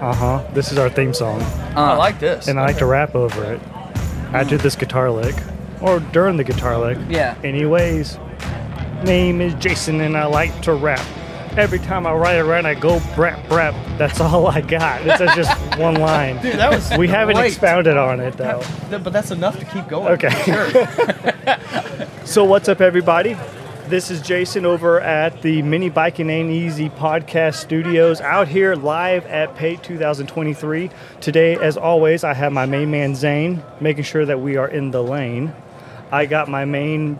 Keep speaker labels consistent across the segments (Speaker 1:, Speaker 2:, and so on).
Speaker 1: Uh huh. This is our theme song,
Speaker 2: I
Speaker 3: Uh,
Speaker 2: like this.
Speaker 1: and I like to rap over it. I did this guitar lick, or during the guitar lick.
Speaker 3: Yeah.
Speaker 1: Anyways, name is Jason, and I like to rap. Every time I ride around, I go brap brap. That's all I got. It's just one line.
Speaker 2: Dude, that was
Speaker 1: We haven't
Speaker 2: great.
Speaker 1: expounded on it though.
Speaker 2: Th- But that's enough to keep going.
Speaker 1: Okay.
Speaker 2: Sure.
Speaker 1: So what's up, everybody? This is Jason over at the Mini Biking Ain't Easy podcast studios out here live at Pate 2023. Today, as always, I have my main man Zane making sure that we are in the lane. I got my main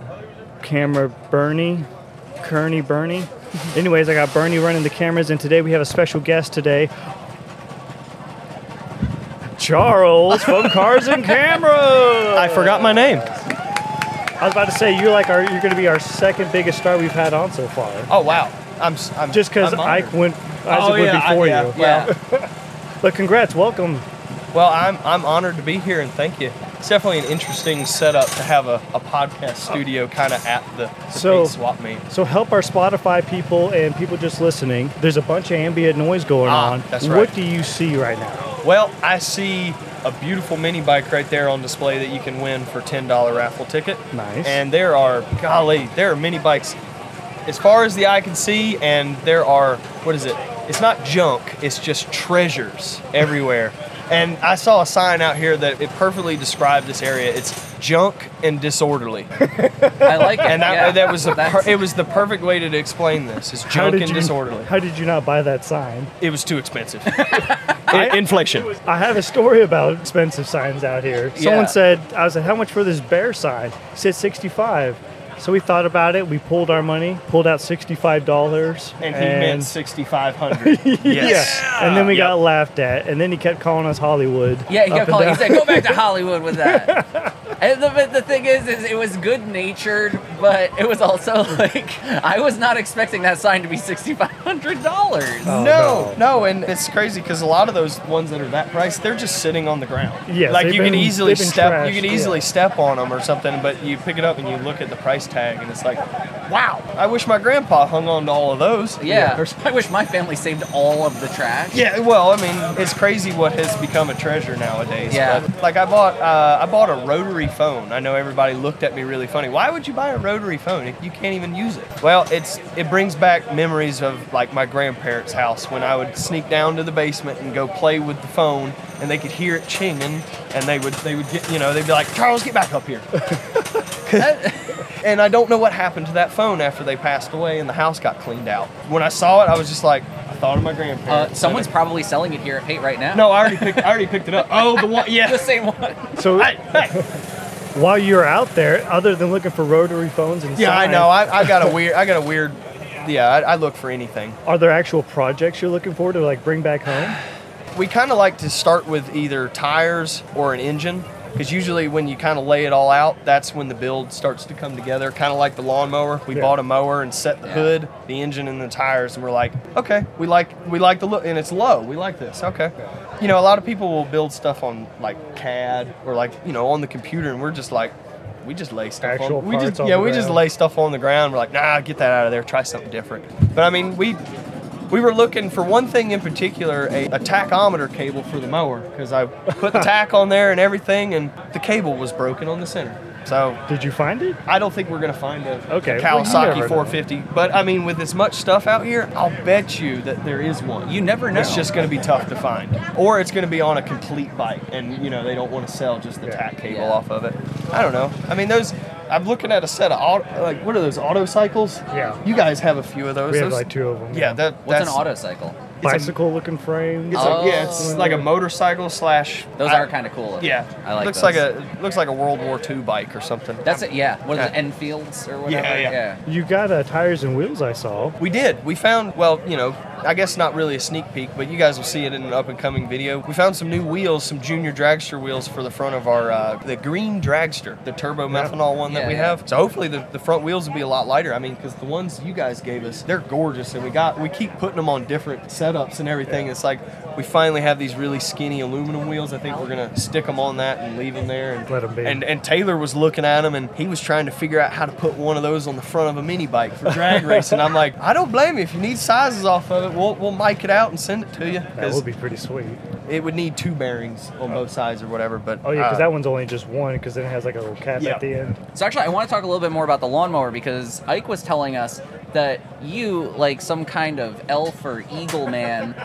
Speaker 1: camera Bernie, Kearney Bernie. Anyways, I got Bernie running the cameras, and today we have a special guest today. Charles from Cars and Cameras.
Speaker 2: I forgot my name.
Speaker 1: I was about to say you're like our you're going to be our second biggest star we've had on so far.
Speaker 2: Oh wow. I'm. s- I'm
Speaker 1: Just because
Speaker 2: I'm
Speaker 1: Ike went, Isaac
Speaker 2: Oh,
Speaker 1: went
Speaker 2: yeah, I-
Speaker 1: before
Speaker 2: yeah.
Speaker 1: you.
Speaker 3: yeah.
Speaker 1: But congrats, welcome.
Speaker 2: Well, I'm I'm honored to be here and thank you. It's definitely an interesting setup to have a, a podcast studio kind of at the, the
Speaker 1: So-
Speaker 2: swap meet.
Speaker 1: So help our Spotify people and people just listening. There's a bunch of ambient noise going
Speaker 2: Ah,
Speaker 1: on.
Speaker 2: that's
Speaker 1: What do you see right now?
Speaker 2: Well, I see a beautiful mini bike right there on display that you can win for ten dollar raffle ticket.
Speaker 1: Nice.
Speaker 2: And there are golly, there are mini bikes as far as the eye can see, and there are what is it? It's not junk. It's just treasures everywhere. And I saw a sign out here that it perfectly described this area. It's junk and disorderly,
Speaker 3: I like it.
Speaker 2: and that
Speaker 3: yeah.
Speaker 2: that was a per, it was the perfect way to explain this. It's junk and
Speaker 1: you
Speaker 2: disorderly.
Speaker 1: how did you not buy that sign?
Speaker 2: It was too expensive. I- inflation.
Speaker 1: I have a story about expensive signs out here. Someone
Speaker 3: Yeah.
Speaker 1: said, I was like, how much for this bear sign? He said 65. So we thought about it. We pulled our money, pulled out $65.
Speaker 2: And he meant 6,500. yes.
Speaker 1: Yeah. And then we
Speaker 2: Yep.
Speaker 1: got laughed at. And then he kept calling us Hollywood.
Speaker 3: Yeah, he kept
Speaker 1: and
Speaker 3: calling. He said, "Go back to Hollywood with that." and the, but the thing is, is it was good natured, but it was also like I was not expecting that sign to be sixty five hundred dollars.
Speaker 1: Oh,
Speaker 2: no, no, and it's crazy because a lot of those ones that are that price, they're just sitting on the ground.
Speaker 1: Yes,
Speaker 2: like
Speaker 1: they've
Speaker 2: you can
Speaker 1: been-
Speaker 2: easily
Speaker 1: they've been
Speaker 2: step, you can easily
Speaker 1: yeah.
Speaker 2: step on them or something, but you pick it up and you look at the price tag, and it's like, wow, I wish my grandpa hung on to all of those.
Speaker 3: Yeah, I wish my family saved all of the trash.
Speaker 2: Yeah, well, I mean, it's crazy what has become a treasure nowadays.
Speaker 3: Yeah.
Speaker 2: But, like I bought, uh, I bought a rotary phone. I know everybody looked at me really funny. Why would you buy a rotary phone if you can't even use it? Well, it's it brings back memories of like my grandparents' house when I would sneak down to the basement and go play with the phone, and they could hear it chinging, and they would they would get you know they'd be like, Charles, get back up here. And I don't know what happened to that phone after they passed away and the house got cleaned out. When I saw it, I was just like, I thought of my
Speaker 3: Uh,
Speaker 2: grandparents.
Speaker 3: someone's
Speaker 2: And-
Speaker 3: probably selling it here at Pate right now.
Speaker 2: no, I already picked. I already picked it up. Oh, the one. Yeah, the
Speaker 3: same one.
Speaker 1: So
Speaker 2: Hey, hey.
Speaker 1: While you're out there, other than looking for rotary phones and stuff.
Speaker 2: Yeah, I know. I, I got a weird. I got a weird. Yeah, I, I look for anything.
Speaker 1: are there actual projects you're looking for to like bring back home?
Speaker 2: We kind of like to start with either tires or an engine. Because usually when you kind of lay it all out, that's when the build starts to come together. Kind of like the lawnmower. We
Speaker 1: Yeah.
Speaker 2: bought a mower and set the
Speaker 3: Yeah.
Speaker 2: hood, the engine, and the tires, and we're like, okay, we like we like the look, and it's low. We like this. Okay. You know, a lot of people will build stuff on like CAD or like you know on the computer, and we're just like, we just lay stuff
Speaker 1: Actual
Speaker 2: on. We just
Speaker 1: on
Speaker 2: yeah, we just lay stuff on the ground. We're like, nah, get that out of there. Try something different. But I mean, we we were looking for one thing in particular, a, a tachometer cable for the mower, because I put the tach on there and everything, and the cable was broken on the center. So
Speaker 1: Did you find it?
Speaker 2: I don't think we're gonna find a,
Speaker 1: Okay,
Speaker 2: a
Speaker 1: well, you
Speaker 2: Kawasaki
Speaker 1: never know.
Speaker 2: 450. But I mean, with as much stuff out here, I'll bet you that there is one.
Speaker 3: You never know.
Speaker 2: It's just gonna be tough to find, or it's gonna be on a complete bike, and you know they don't want to sell just the
Speaker 1: Yeah.
Speaker 2: tach cable
Speaker 3: Yeah.
Speaker 2: off of it. I don't know. I mean, those. I'm looking at a set of auto, like what are those auto cycles?
Speaker 1: Yeah.
Speaker 2: You guys have a few of those.
Speaker 1: We have
Speaker 2: Those-
Speaker 1: like two of them.
Speaker 2: Yeah, that
Speaker 3: What's
Speaker 2: that's
Speaker 3: an auto cycle?
Speaker 2: It's a-
Speaker 1: bicycle looking frame.
Speaker 2: It's
Speaker 3: Oh.
Speaker 2: a, yeah, it's like a motorcycle slash.
Speaker 3: Those
Speaker 2: I-
Speaker 3: are kind of cool.
Speaker 2: Yeah,
Speaker 3: I like.
Speaker 2: Looks
Speaker 3: those.
Speaker 2: like a looks like a World War II bike or something.
Speaker 3: That's it. Yeah. What is it?
Speaker 2: Yeah.
Speaker 3: Enfields or whatever.
Speaker 2: Yeah, yeah.
Speaker 1: You got uh, tires and wheels, I saw.
Speaker 2: We did. We found, well, you know, I guess not really a sneak peek, but you guys will see it in an up and coming video. We found some new wheels, some junior dragster wheels for the front of our uh, the green dragster, the turbo methanol one that
Speaker 3: Yeah,
Speaker 2: we
Speaker 3: yeah.
Speaker 2: have. So hopefully the, the front wheels will be a lot lighter. I mean, because the ones you guys gave us, they're gorgeous, and we got we keep putting them on different setups and everything. It's like we finally have these really skinny aluminum wheels. I think we're gonna stick them on that and leave them there. And,
Speaker 1: Let them be.
Speaker 2: And, and Taylor was looking at them and he was trying to figure out how to put one of those on the front of a mini bike for drag racing. I'm like, I don't blame you. If you need sizes off of it, we'll, we'll mic it out and send it to you.
Speaker 1: That
Speaker 2: 'Cause
Speaker 1: would be pretty sweet.
Speaker 2: it would need two bearings on both sides or whatever. But
Speaker 1: Oh yeah, because
Speaker 2: uh,
Speaker 1: that one's only just one because then it has like a little cap
Speaker 2: Yeah.
Speaker 1: at the end.
Speaker 3: So actually, I want to talk a little bit more about the lawnmower because Ike was telling us that you, like some kind of elf or eagle man,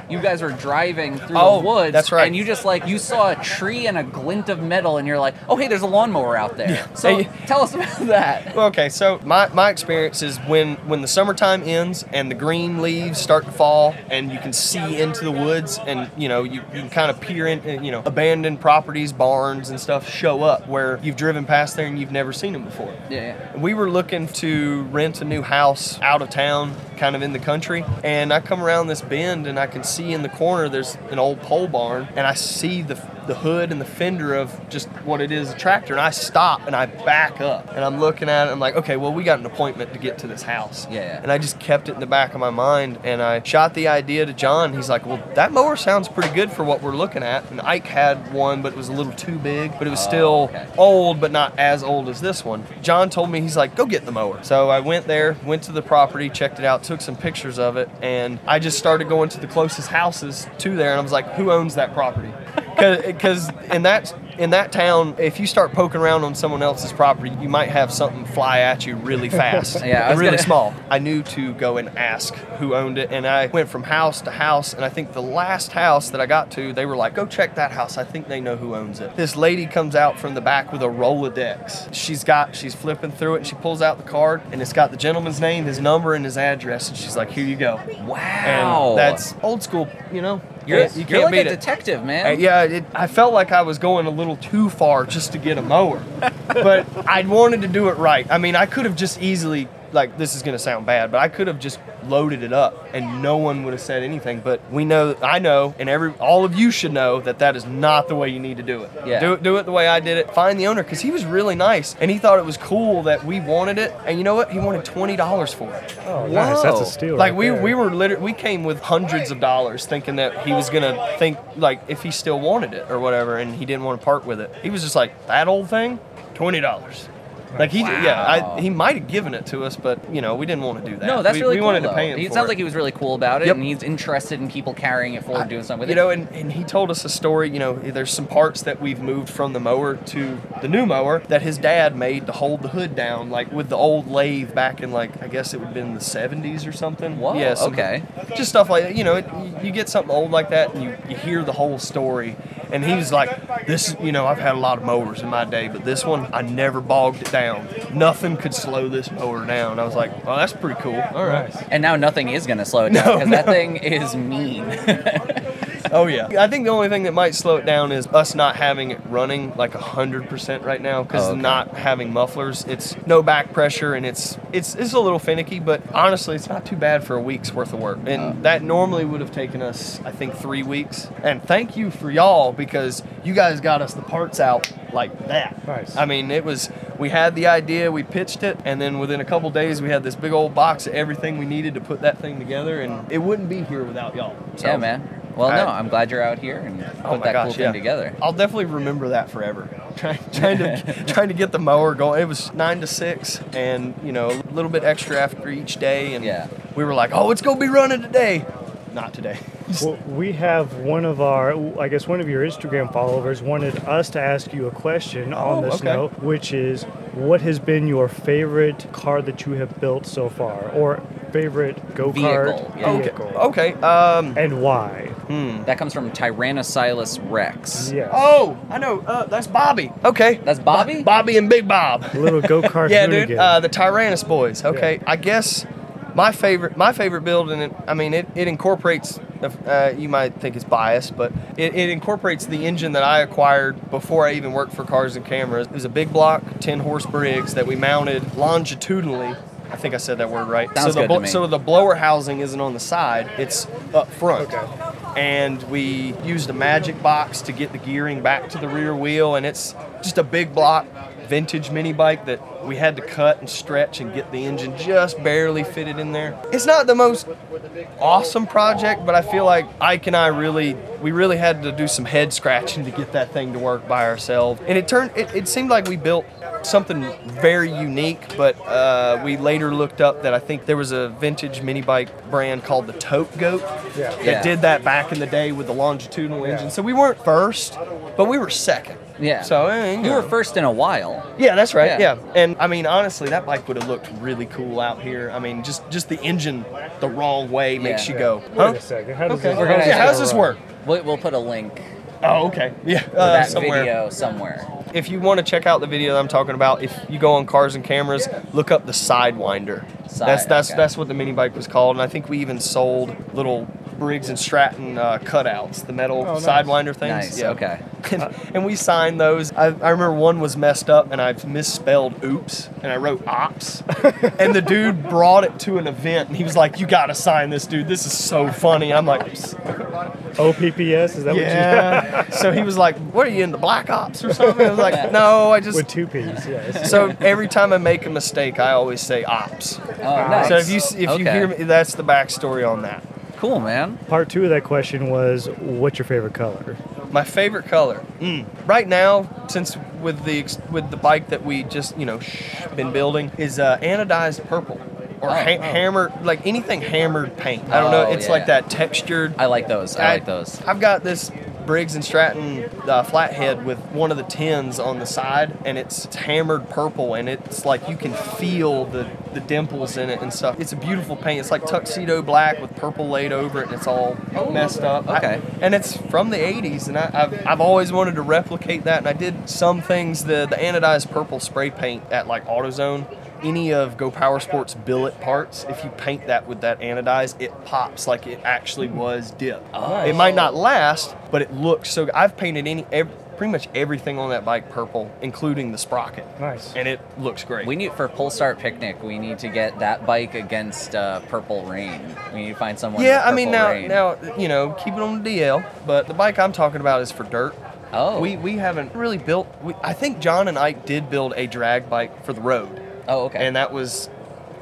Speaker 3: you guys were driving through
Speaker 2: Oh,
Speaker 3: the woods.
Speaker 2: that's right.
Speaker 3: And you just like you saw a tree and a glint of metal, and you're like, oh hey, there's a lawnmower out there. So
Speaker 2: Hey.
Speaker 3: tell us about that.
Speaker 2: Okay, so my, my experience is when when the summertime ends and the green leaves start to fall and you can see into the woods and you know you, you can kind of peer in you know abandoned properties, barns and stuff show up where you've driven past there and you've never seen them before.
Speaker 3: Yeah, yeah.
Speaker 2: We were looking to rent a new house out of town, kind of in the country, and I come around this bend and I can see in the corner there's an old pole barn, and I see the the hood and the fender of just what it is a tractor, and I stop and I back up and I'm looking at it. I'm like, okay, well we got an appointment to get to this house,
Speaker 3: Yeah,
Speaker 2: and I just kept it in the back of my mind, and I shot the idea to John. He's like, well that mower sounds pretty good for what we're looking at, and Ike had one, but it was a little too big, but it was
Speaker 3: Oh,
Speaker 2: still
Speaker 3: okay.
Speaker 2: old, but not as old as this one. John told me, he's like, go get the mower. So I went there, went to the property, checked it out, took some pictures of it, and I just started going to the closest houses to there, and I was like, who owns that property? Because in that in that town, if you start poking around on someone else's property, you might have something fly at you really fast.
Speaker 3: Yeah, I was
Speaker 2: really
Speaker 3: gonna-
Speaker 2: small. I knew to go and ask who owned it, and I went from house to house, and I think the last house that I got to, they were like, "Go check that house. I think they know who owns it." This lady comes out from the back with a Rolodex. She's got, she's flipping through it, and she pulls out the card, and it's got the gentleman's name, his number, and his address, and she's like, "Here you go."
Speaker 3: Wow.
Speaker 2: And that's old school, you know.
Speaker 3: You're,
Speaker 2: You
Speaker 3: you're
Speaker 2: can't
Speaker 3: like
Speaker 2: beat
Speaker 3: a
Speaker 2: it.
Speaker 3: detective, man.
Speaker 2: Uh, yeah, it, I felt like I was going a little too far just to get a mower, but I wanted to do it right. I mean, I could have just easily, like, this is going to sound bad, but I could have just loaded it up and no one would have said anything. But we know, I know, and every all of you should know that that is not the way you need to do it.
Speaker 3: Yeah.
Speaker 2: Do it, do it the way I did it. Find the owner because he was really nice and he thought it was cool that we wanted it. And you know what? He wanted twenty dollars for it.
Speaker 1: Oh, nice. That's a steal.
Speaker 2: Like
Speaker 1: right
Speaker 2: we
Speaker 1: there.
Speaker 2: we were literally we came with hundreds of dollars thinking that he was gonna think like if he still wanted it or whatever and he didn't want to part with it. He was just like that old thing, twenty dollars. Like he yeah I, he might have given it to us, but you know we didn't want to do that.
Speaker 3: No, that's
Speaker 2: we,
Speaker 3: really
Speaker 2: we
Speaker 3: cool.
Speaker 2: wanted
Speaker 3: though.
Speaker 2: to pay him.
Speaker 3: He
Speaker 2: for
Speaker 3: sounds
Speaker 2: it.
Speaker 3: like he was really cool about it,
Speaker 2: Yep.
Speaker 3: and he's interested in people carrying it forward, doing something with
Speaker 2: you
Speaker 3: it.
Speaker 2: You know, and, and he told us a story. You know, there's some parts that we've moved from the mower to the new mower that his dad made to hold the hood down, like with the old lathe back in like I guess it would have been the 70s or something.
Speaker 3: Whoa,
Speaker 2: yeah, some-
Speaker 3: okay.
Speaker 2: Just stuff like that. You know, it, you- you get something old like that, and you, you hear the whole story. And he was like, "This, you know, I've had a lot of mowers in my day, but this one, I never bogged it down. Nothing could slow this mower down." I was like, "Well, that's pretty cool. All right."
Speaker 3: And now nothing is going to slow it down
Speaker 2: No,
Speaker 3: because that thing is mean.
Speaker 2: Oh yeah. I think the only thing that might slow it down is us not having it running like hundred percent right now because
Speaker 3: Oh, okay.
Speaker 2: not having mufflers. It's no back pressure and it's it's it's a little finicky, but honestly, it's not too bad for a week's worth of work. And
Speaker 3: Oh.
Speaker 2: that normally would have taken us, I think, three weeks. And thank you for y'all because you guys got us the parts out like that.
Speaker 1: Nice.
Speaker 2: I mean, it was we had the idea, we pitched it, and then within a couple days we had this big old box of everything we needed to put that thing together, and it wouldn't be here without y'all. So-
Speaker 3: yeah, man. Well,
Speaker 2: I-
Speaker 3: no, I'm glad you're out here and oh put
Speaker 2: Oh my
Speaker 3: that
Speaker 2: gosh,
Speaker 3: cool thing
Speaker 2: yeah.
Speaker 3: together.
Speaker 2: I'll definitely remember that forever. Trying, trying to trying to get the mower going. It was nine to six, and you know a little bit extra after each day, and
Speaker 3: Yeah.
Speaker 2: we were like, oh, it's gonna be running today. Not today.
Speaker 1: Well, we have one of our, I guess one of your Instagram followers wanted us to ask you a question
Speaker 2: Oh,
Speaker 1: on this
Speaker 2: okay.
Speaker 1: note, which is what has been your favorite car that you have built so far, or favorite go kart
Speaker 3: Vehicle, yeah.
Speaker 1: vehicle,
Speaker 2: Okay. Um.
Speaker 1: and why?
Speaker 3: That comes from Tyrannosaurus Rex.
Speaker 1: Yes.
Speaker 2: Oh, I know. Uh, that's Bobby. Okay.
Speaker 3: That's Bobby?
Speaker 2: Bo- Bobby and Big Bob.
Speaker 1: little go kart.
Speaker 2: yeah, dude. Uh, the Tyrannus boys. Okay,
Speaker 1: Yeah.
Speaker 2: I guess my favorite my favorite build, and I mean it, it incorporates. Uh, you might think it's biased, but it, it incorporates the engine that I acquired before I even worked for Cars and Cameras. It was a big block, 10 horse Briggs that we mounted longitudinally. I think I said that word right.
Speaker 3: Sounds
Speaker 2: so the
Speaker 3: good to me.
Speaker 2: so the blower housing isn't on the side; it's up front
Speaker 1: Okay.
Speaker 2: and we used a magic box to get the gearing back to the rear wheel and it's just a big block vintage mini bike that we had to cut and stretch and get the engine just barely fitted in there. It's not the most awesome project, but I feel like Ike and I really we really had to do some head scratching to get that thing to work by ourselves. And it turned it, it seemed like we built something very unique, but uh, we later looked up that I think there was a vintage mini bike brand called the Tote Gote
Speaker 1: Yeah.
Speaker 2: that
Speaker 3: Yeah.
Speaker 2: did that back in the day with the longitudinal engine. So we weren't first, but we were second.
Speaker 3: Yeah.
Speaker 2: So eh,
Speaker 3: You
Speaker 2: know.
Speaker 3: were first in a while.
Speaker 2: Yeah, that's right.
Speaker 3: Yeah.
Speaker 2: Yeah. and I mean, honestly, that bike would have looked really cool out here. I mean, just just the engine the wrong way makes
Speaker 3: Yeah.
Speaker 2: you go,
Speaker 1: Wait a second. How does
Speaker 2: Okay.
Speaker 1: this,
Speaker 3: We're gonna-
Speaker 2: yeah, how does this work?
Speaker 3: We'll, we'll put a link
Speaker 2: Oh, okay. Yeah, uh,
Speaker 3: that
Speaker 2: somewhere.
Speaker 3: video somewhere.
Speaker 2: If you want to check out the video that I'm talking about, if you go on Cars and Cameras, look up the Sidewinder.
Speaker 3: Side,
Speaker 2: that's that's
Speaker 3: okay.
Speaker 2: that's what the mini bike was called, and I think we even sold little Briggs and Stratton uh, cutouts, the metal
Speaker 1: Oh, nice.
Speaker 2: Sidewinder things.
Speaker 3: Nice.
Speaker 2: Yeah.
Speaker 3: Okay.
Speaker 2: and, and we signed those. I, I remember one was messed up, and I misspelled "oops" and I wrote "ops." and the dude brought it to an event, and he was like, "You got to sign this, dude. This is so funny." And I'm like,
Speaker 1: OPPS? Is that what you said?
Speaker 2: "Yeah." so he was like, "What are you in the Black Ops or something?" I was like, "No, I just."
Speaker 1: with two P's? Yes.
Speaker 2: So every time I make a mistake, I always say "ops."
Speaker 3: Oh, nice.
Speaker 2: So if you if you hear me, that's the backstory on that.
Speaker 3: Cool, man.
Speaker 1: Part two of that question was, what's your favorite color?
Speaker 2: My favorite color, mm. right now, since with the with the bike that we just you know sh- been building, is uh, anodized purple or
Speaker 3: Oh,
Speaker 2: ha-
Speaker 3: oh.
Speaker 2: hammered, like anything hammered paint. I don't know.
Speaker 3: Oh,
Speaker 2: It's
Speaker 3: yeah.
Speaker 2: like that textured.
Speaker 3: I like those. I, like those.
Speaker 2: I've got this Briggs and Stratton uh, flathead with one of the tins on the side, and it's, it's hammered purple, and it's like you can feel the, the dimples in it and stuff. It's a beautiful paint. It's like tuxedo black with purple laid over it, and it's all messed up. I-
Speaker 3: okay.
Speaker 2: and it's from the 80s, and I, I've, I've always wanted to replicate that, and I did some things. The, the anodized purple spray paint at like AutoZone. Any of Go Power Sports billet parts, if you paint that with that anodized, it pops like it actually was dip. It might not last, but it looks so. I've painted any, ev pretty much everything on that bike purple, including the sprocket,
Speaker 1: Nice.
Speaker 2: and it looks great.
Speaker 3: We need for Pull Start Picnic. We need to get that bike against uh, Purple Rain. We need to find someone.
Speaker 2: yeah,
Speaker 3: with
Speaker 2: I mean now,
Speaker 3: Rain.
Speaker 2: now you know, keep it on the DL, but the bike I'm talking about is for dirt.
Speaker 3: Oh.
Speaker 2: We we haven't really built. We, I think John and Ike did build a drag bike for the road,
Speaker 3: Oh, okay.
Speaker 2: and that was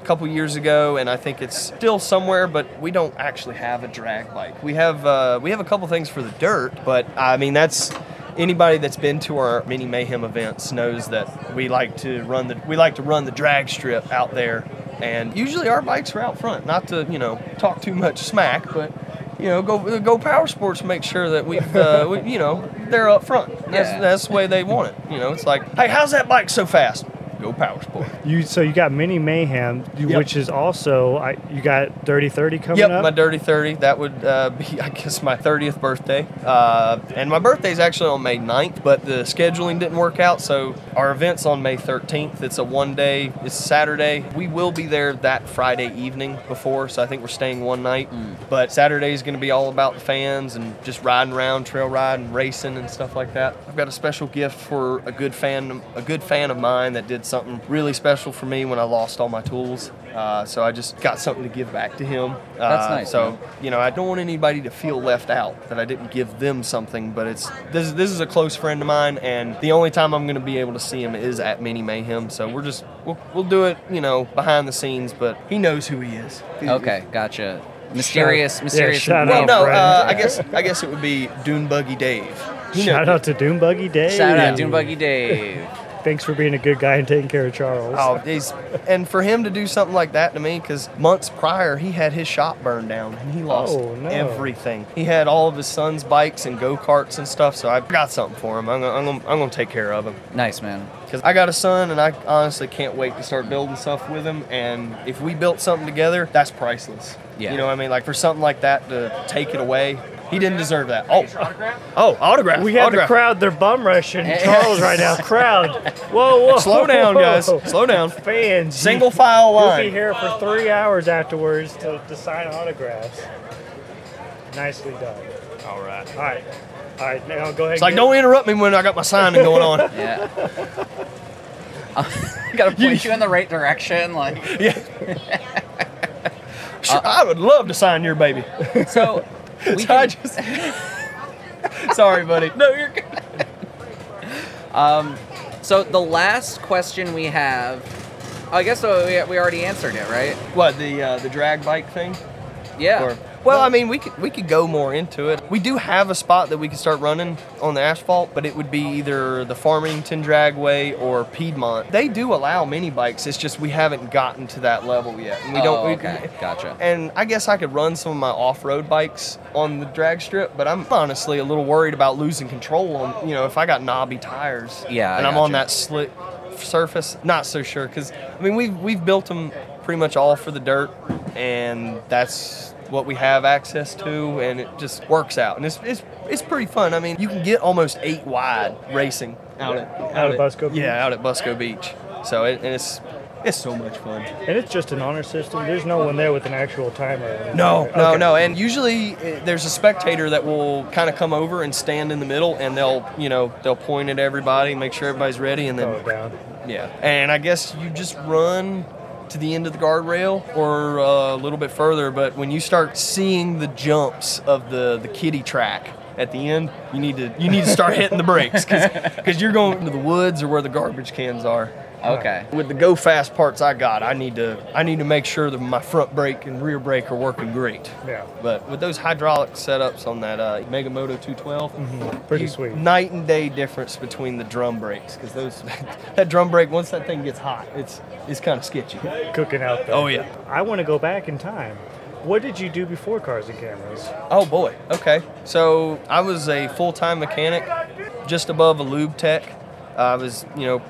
Speaker 2: a couple years ago, and I think it's still somewhere, but we don't actually have a drag bike. We have uh, we have a couple things for the dirt, but I mean that's anybody that's been to our mini mayhem events knows that we like to run the we like to run the drag strip out there, and usually our bikes are out front. Not to you know talk too much smack, but. You know, go go power sports. Make sure that we've, uh, we, you know, they're up front. That's
Speaker 3: Yeah.
Speaker 2: that's the way they want it. You know, it's like, hey, how's that bike so fast? Go power sport.
Speaker 1: You so you got Mini Mayhem,
Speaker 2: Yep.
Speaker 1: which is also I, you got Dirty Thirty coming
Speaker 2: Yep,
Speaker 1: up.
Speaker 2: my dirty thirty. That would uh, be, I guess, my thirtieth birthday. Uh, and my birthday's actually on May 9th, but the scheduling didn't work out. So our event's on May thirteenth. It's a one day. It's Saturday. We will be there that Friday evening before. So I think we're staying one night. But Saturday is going to be all about the fans and just riding around, trail riding, racing, and stuff like that. I've got a special gift for a good fan, a good fan of mine that did something really special for me when I lost all my tools. Uh, so I just got something to give back to him.
Speaker 3: That's
Speaker 2: Uh,
Speaker 3: nice,
Speaker 2: So
Speaker 3: man.
Speaker 2: you know, I don't want anybody to feel left out that I didn't give them something. But it's this. This is a close friend of mine, and the only time I'm going to be able to see him is at Mini Mayhem. So we're just we'll, we'll do it, you know, behind the scenes. But he knows who he is.
Speaker 3: okay, gotcha. Mysterious,
Speaker 1: yeah,
Speaker 3: mysterious.
Speaker 1: shout
Speaker 2: Well,
Speaker 1: out,
Speaker 2: no, uh, I guess I guess it would be Dune Buggy Dave. He
Speaker 1: Shout
Speaker 2: knows.
Speaker 1: out to Dune Buggy Dave.
Speaker 3: Shout out to Dune Buggy Dave.
Speaker 1: Thanks for being a good guy and taking care of Charles.
Speaker 2: Oh, he's and for him to do something like that to me, because months prior he had his shop burned down and he lost
Speaker 1: Oh, no.
Speaker 2: everything. He had all of his son's bikes and go karts and stuff. So I got something for him. I'm gonna, I'm gonna, I'm gonna take care of him
Speaker 3: Nice man.
Speaker 2: because I got a son and I honestly can't wait to start building stuff with him. And if we built something together, that's priceless.
Speaker 3: Yeah.
Speaker 2: You know what I mean? Like for something like that to take it away, he didn't deserve that. Oh, oh, autograph.
Speaker 1: we have
Speaker 2: autograph.
Speaker 1: the crowd. They're bum rushing Charles right now. Crowd. Whoa, whoa.
Speaker 2: Slow down, guys. Slow down.
Speaker 1: Fans.
Speaker 2: Single file
Speaker 1: You'll be here for three hours afterwards to, to sign autographs. Nicely done.
Speaker 2: All right.
Speaker 1: All right. All right. Now go ahead.
Speaker 2: It's like don't interrupt me when I got my signing going on.
Speaker 3: Yeah. Gotta point you in the right direction, like.
Speaker 2: Yeah. Sure, I would love to sign your baby.
Speaker 3: So we
Speaker 2: So I just. Sorry, buddy.
Speaker 3: no, you're good. Um, So the last question we have, I guess we, we already answered it, right?
Speaker 2: What the uh, the drag bike thing?
Speaker 3: Yeah.
Speaker 2: Or, well, I mean, we could we could go more into it. We do have a spot that we could start running on the asphalt, but it would be either the Farmington Dragway or Piedmont. They do allow mini bikes. It's just we haven't gotten to that level yet, and we
Speaker 3: Oh,
Speaker 2: don't. we-
Speaker 3: okay. Gotcha.
Speaker 2: And I guess I could run some of my off-road bikes on the drag strip, but I'm honestly a little worried about losing control on. You know, if I got knobby tires,
Speaker 3: Yeah,
Speaker 2: and I'm on that slick surface, not so sure because I mean we've we've built them pretty much all for the dirt, and that's what we have access to, and it just works out, and it's it's, it's pretty fun. I mean, you can get almost eight wide racing out at
Speaker 1: Out at Busco Beach?
Speaker 2: Yeah, out at Busco Beach. So it, and it's it's so much fun.
Speaker 1: And it's just an honor system. There's no one there with an actual timer.
Speaker 2: No, no,
Speaker 1: Okay.
Speaker 2: no. And usually uh, there's a spectator that will kind of come over and stand in the middle, and they'll, you know, they'll point at everybody, make sure everybody's ready, and then
Speaker 1: down.
Speaker 2: yeah. And I guess you just run to the end of the guardrail or uh, a little bit further. But when you start seeing the jumps of the the kiddie track at the end, you need to you need to start hitting the brakes because you're going into the woods or where the garbage cans are.
Speaker 3: Okay.
Speaker 2: With the go fast parts I got, I need to I need to make sure that my front brake and rear brake are working great.
Speaker 1: Yeah.
Speaker 2: But with those hydraulic setups on that uh, Megamoto 212,
Speaker 1: Pretty
Speaker 2: you-
Speaker 1: sweet.
Speaker 2: Night and day difference between the drum brakes because those that drum brake once that thing gets hot, it's it's kind of sketchy.
Speaker 1: Cooking out there.
Speaker 2: Oh, yeah.
Speaker 1: I want to go back in time. What did you do before cars and cameras?
Speaker 2: Oh boy. Okay. So I was a full time mechanic, just above a lube tech. I was, you know,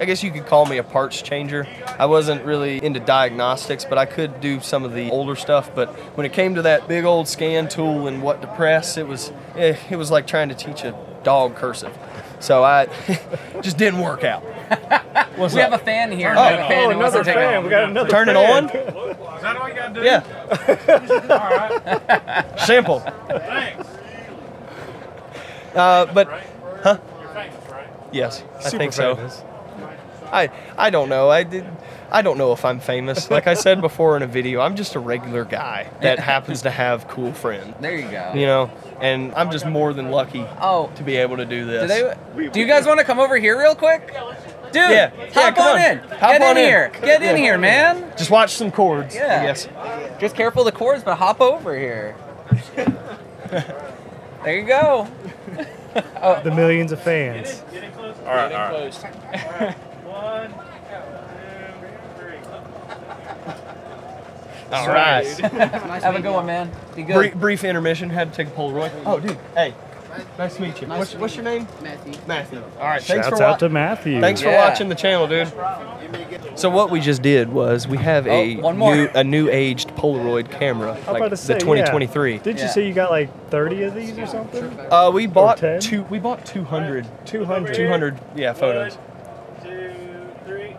Speaker 2: I guess you could call me a parts changer. I wasn't really into diagnostics, but I could do some of the older stuff. But when it came to that big old scan tool and what to press, it was eh, it was like trying to teach a dog cursive. So I just didn't work out. What's
Speaker 3: We
Speaker 2: up?
Speaker 3: have a fan here.
Speaker 2: Oh,
Speaker 3: We have fan
Speaker 1: oh, another
Speaker 3: to
Speaker 1: fan. We got another
Speaker 2: Turn it on.
Speaker 4: Is that all you gotta do?
Speaker 2: Yeah.
Speaker 4: All right.
Speaker 2: Simple.
Speaker 4: Thanks.
Speaker 2: Uh, but huh?
Speaker 4: You're famous, right?
Speaker 2: Yes, I
Speaker 1: Super
Speaker 2: think so.
Speaker 1: famous.
Speaker 2: I I don't know. I did. I don't know if I'm famous. Like I said before in a video, I'm just a regular guy that happens to have cool friends.
Speaker 3: There you go.
Speaker 2: You know, and I'm just more than lucky
Speaker 3: Oh,
Speaker 2: to be able to do
Speaker 3: do
Speaker 2: this.
Speaker 3: they? Do you guys want to come over here real quick? Dude,
Speaker 2: Yeah. Yeah,
Speaker 3: hop
Speaker 2: come
Speaker 3: on,
Speaker 2: on.
Speaker 3: in.
Speaker 2: Hop
Speaker 3: Get
Speaker 2: on
Speaker 3: in
Speaker 2: in.
Speaker 3: here. Get in
Speaker 2: Yeah.
Speaker 3: here, man.
Speaker 2: Just watch some chords.
Speaker 3: Yeah.
Speaker 2: I.
Speaker 3: Just careful of the cords, but hop over here. there you go. Oh.
Speaker 1: The millions of fans.
Speaker 4: Getting close.
Speaker 2: All right. All right.
Speaker 4: One, two, three.
Speaker 2: All right.
Speaker 3: Have a good one, man. Be good.
Speaker 2: Brief, brief intermission. Had to take a Polaroid. Oh, dude. Hey. Nice to meet you. What's, what's your name?
Speaker 5: Matthew.
Speaker 2: Matthew. All right. Thanks
Speaker 1: Shouts
Speaker 2: for
Speaker 1: out
Speaker 2: watching.
Speaker 1: to Matthew.
Speaker 2: Thanks for
Speaker 3: Yeah.
Speaker 2: watching the channel, dude. So what we just did was we have a
Speaker 3: Oh, one more.
Speaker 2: new a new aged Polaroid camera,
Speaker 1: I'm
Speaker 2: like
Speaker 1: about to
Speaker 2: the
Speaker 1: say, yeah.
Speaker 2: 2023.
Speaker 1: Did you
Speaker 3: Yeah.
Speaker 1: say you got like 30 of these or something?
Speaker 2: Uh, we bought two. We bought 200.
Speaker 1: 200.
Speaker 2: 200. Yeah, photos.
Speaker 4: One, two, three.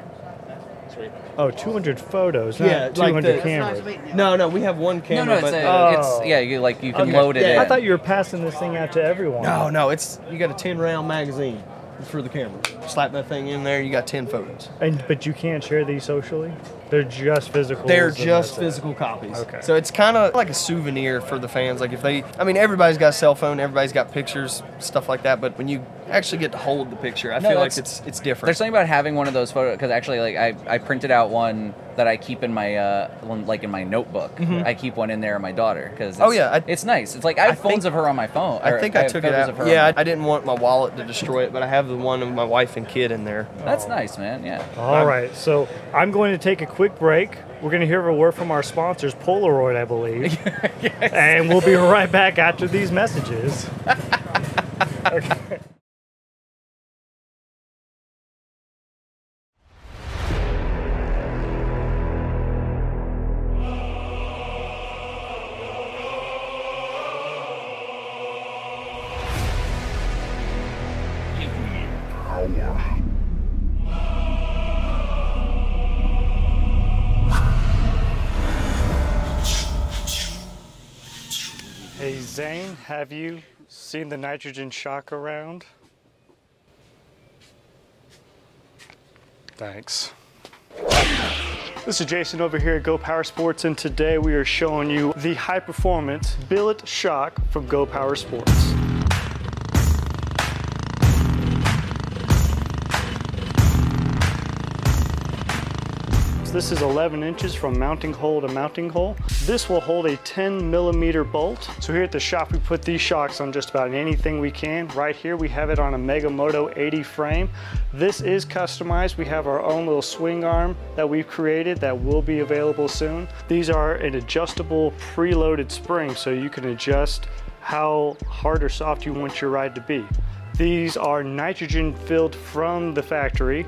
Speaker 4: Sweet.
Speaker 1: Oh, 200 photos, not
Speaker 2: Yeah, like
Speaker 1: 200
Speaker 2: the-
Speaker 1: cameras.
Speaker 2: No, no, we have one
Speaker 3: No,
Speaker 2: camera.
Speaker 3: no, it's,
Speaker 2: but,
Speaker 3: a,
Speaker 1: Oh.
Speaker 3: it's yeah. You like you can
Speaker 1: Okay.
Speaker 3: load it
Speaker 2: Yeah.
Speaker 3: in.
Speaker 1: I thought you were passing this thing out to everyone.
Speaker 2: no, no, it's you got a 10 round magazine for the camera. Slap that thing in there, you got 10 photos.
Speaker 1: And but you can't share these socially. They're just physical.
Speaker 2: They're just physical copies.
Speaker 1: Okay.
Speaker 2: So it's kind of like a souvenir for the fans. Like if they, I mean, everybody's got a cell phone, everybody's got pictures, stuff like that. But when you actually get to hold the picture, I
Speaker 3: No,
Speaker 2: feel like it's it's different.
Speaker 3: There's something about having one of those photos because actually, like I, I printed out one that I keep in my uh, like in my notebook. I keep one in there of my daughter because
Speaker 2: Mm-hmm. Oh, yeah, I-
Speaker 3: it's nice. It's like I have
Speaker 2: I
Speaker 3: phones
Speaker 2: think-
Speaker 3: of her on my phone.
Speaker 2: I think I,
Speaker 3: have
Speaker 2: took it out.
Speaker 3: of her
Speaker 2: Yeah, I, I didn't want my wallet to destroy it, but I have the one of my wife and kid in there.
Speaker 3: That's nice, man. Yeah.
Speaker 1: All right, so I'm going to take a quick break. We're going to hear a word from our sponsors, Polaroid, I believe, and we'll be right back after these messages. Okay. Zane, have you seen the nitrogen shock around? Thanks. This is Jason over here at Go Power Sports, and today we are showing you the high performance billet shock from Go Power Sports. This is 11 inches from mounting hole to mounting hole. This will hold a 10 millimeter bolt. So here at the shop, we put these shocks on just about anything we can. Right here, we have it on a Megamoto 80 frame. This is customized. We have our own little swing arm that we've created that will be available soon. These are an adjustable preloaded spring, so you can adjust how hard or soft you want your ride to be. These are nitrogen filled from the factory.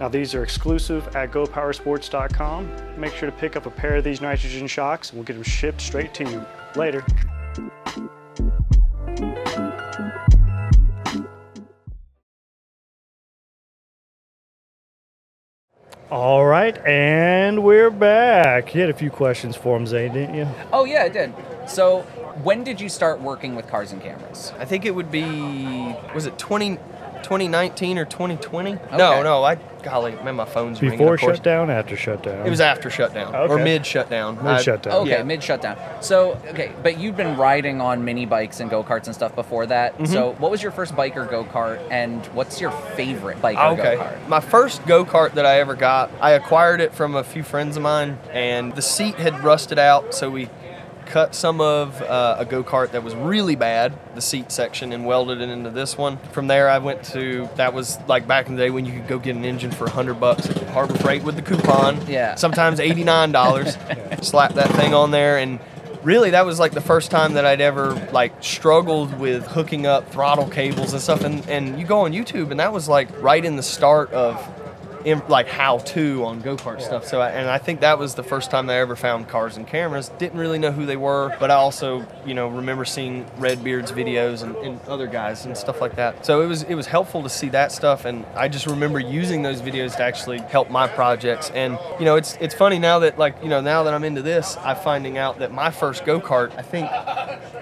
Speaker 1: Now these are exclusive at gopowersports.com. Make sure to pick up a pair of these nitrogen shocks and we'll get them shipped straight to you. Later. All right, and we're back. You had a few questions for him, Zane, didn't you?
Speaker 3: Oh yeah, I did. So, when did you start working with cars and cameras?
Speaker 2: I think it would be was it 20, 2019 or 2020?
Speaker 3: Okay.
Speaker 2: No, no. I golly, man, my phone's ringing.
Speaker 1: Before
Speaker 2: of course.
Speaker 1: shutdown, after shutdown?
Speaker 2: It was after shutdown
Speaker 1: okay.
Speaker 2: or mid shutdown.
Speaker 1: Mid shutdown.
Speaker 3: Okay,
Speaker 2: Yeah.
Speaker 3: mid shutdown. So, okay, but you've been riding on mini bikes and go karts and stuff before that.
Speaker 2: Mm-hmm.
Speaker 3: So, what was your first bike or go kart, and what's your favorite bike or
Speaker 2: Okay.
Speaker 3: go kart?
Speaker 2: My first go kart that I ever got, I acquired it from a few friends of mine, and the seat had rusted out, so we cut some of uh, a go kart that was really bad, the seat section, and welded it into this one. From there, I went to that was like back in the day when you could go get an engine for hundred bucks at Harbor Freight with the coupon.
Speaker 3: Yeah.
Speaker 2: Sometimes eighty nine dollars. Slap that thing on there and. Really, that was like the first time that I'd ever like struggled with hooking up throttle cables and stuff. And, and you go on YouTube, and that was like right in the start of in, like how to on go kart stuff. So, I, and I think that was the first time I ever found cars and cameras. Didn't really know who they were, but I also, you know, remember seeing Redbeard's videos and, and other guys and stuff like that. So it was it was helpful to see that stuff, and I just remember using those videos to actually help my projects. And you know, it's it's funny now that like you know now that I'm into this, I'm finding out that my first go kart, I think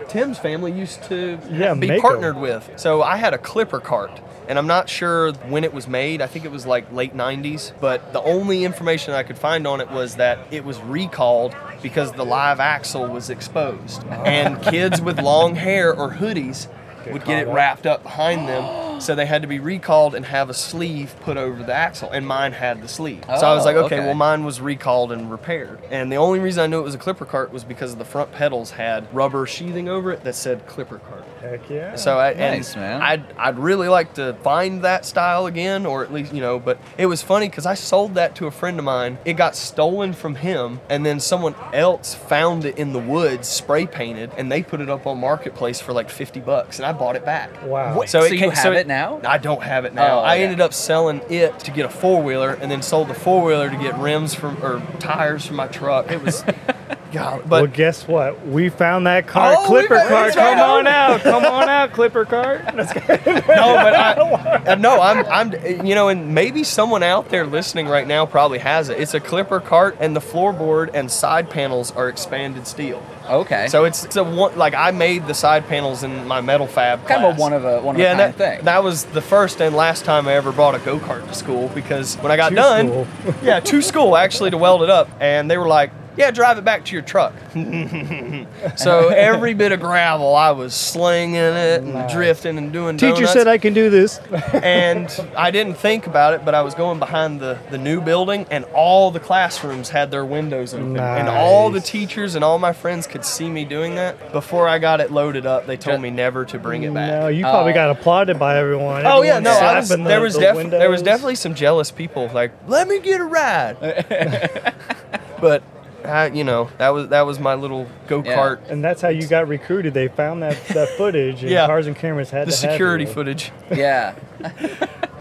Speaker 2: Tim's family used to
Speaker 1: Yeah,
Speaker 2: be
Speaker 1: make 'em.
Speaker 2: partnered with. So I had a Clipper cart, and I'm not sure when it was made. I think it was like late 90s, but the only information I could find on it was that it was recalled because the live axle was exposed. Ah. And kids with long hair or hoodies would get it wrapped up behind them. So they had to be recalled and have a sleeve put over the axle, and mine had the sleeve. so I was
Speaker 3: Oh,
Speaker 2: like, okay,
Speaker 3: okay.
Speaker 2: well, mine was recalled and repaired. And the only reason I knew it was a Clipper cart was because the front pedals had rubber sheathing over it that said Clipper cart.
Speaker 1: Heck yeah.
Speaker 2: So I,
Speaker 3: Nice,
Speaker 2: and
Speaker 3: man.
Speaker 2: I'd, I'd really like to find that style again, or at least you know. But it was funny because I sold that to a friend of mine. It got stolen from him, and then someone else found it in the woods, spray painted, and they put it up on marketplace for like fifty bucks, and I bought it back.
Speaker 1: Wow.
Speaker 3: Wait, so you
Speaker 2: ca-
Speaker 3: have it now?
Speaker 2: I don't have it now.
Speaker 3: Oh,
Speaker 2: I
Speaker 3: okay.
Speaker 2: ended up selling it to get a four wheeler, and then sold the four wheeler to get rims from or tires for my truck. It was, God, but
Speaker 1: well, guess what? We found that cart,
Speaker 2: Oh,
Speaker 1: Clipper
Speaker 2: found-
Speaker 1: cart. Come
Speaker 2: right
Speaker 1: on out. Come on out, Clipper cart.
Speaker 2: No, but I, uh, no, I'm, I'm, you know, and maybe someone out there listening right now probably has it. It's a clipper cart, and the floorboard and side panels are expanded steel.
Speaker 3: Okay.
Speaker 2: So it's, it's a one, like I made the side panels in my metal fab.
Speaker 3: kind of a one of a one of
Speaker 2: yeah,
Speaker 3: a kind
Speaker 2: that,
Speaker 3: thing.
Speaker 2: that was the first and last time I ever brought a go kart to school because when I got
Speaker 1: To
Speaker 2: done, yeah, to school actually to weld it up, and they were like, "Yeah, drive it back to your truck." so every bit of gravel, I was slinging it and
Speaker 1: Nice.
Speaker 2: drifting and doing.
Speaker 1: Teacher
Speaker 2: donuts
Speaker 1: said I can do this.
Speaker 2: and I didn't think about it, but I was going behind the, the new building, and all the classrooms had their windows open. And all the teachers and all my friends could see me doing that. Before I got it loaded up, they told me never to bring it back.
Speaker 1: No, you probably
Speaker 3: Oh.
Speaker 1: got applauded by everyone.
Speaker 2: Oh yeah, no, I was,
Speaker 1: the-
Speaker 2: there was
Speaker 1: the
Speaker 2: def- there was definitely some jealous people like, let me get a ride. but I, you know, that was that was my little go kart.
Speaker 1: And that's how you got recruited. They found that, that footage, and
Speaker 2: Yeah.
Speaker 1: cars and cameras had
Speaker 2: The
Speaker 1: to have
Speaker 2: security footage.
Speaker 3: yeah.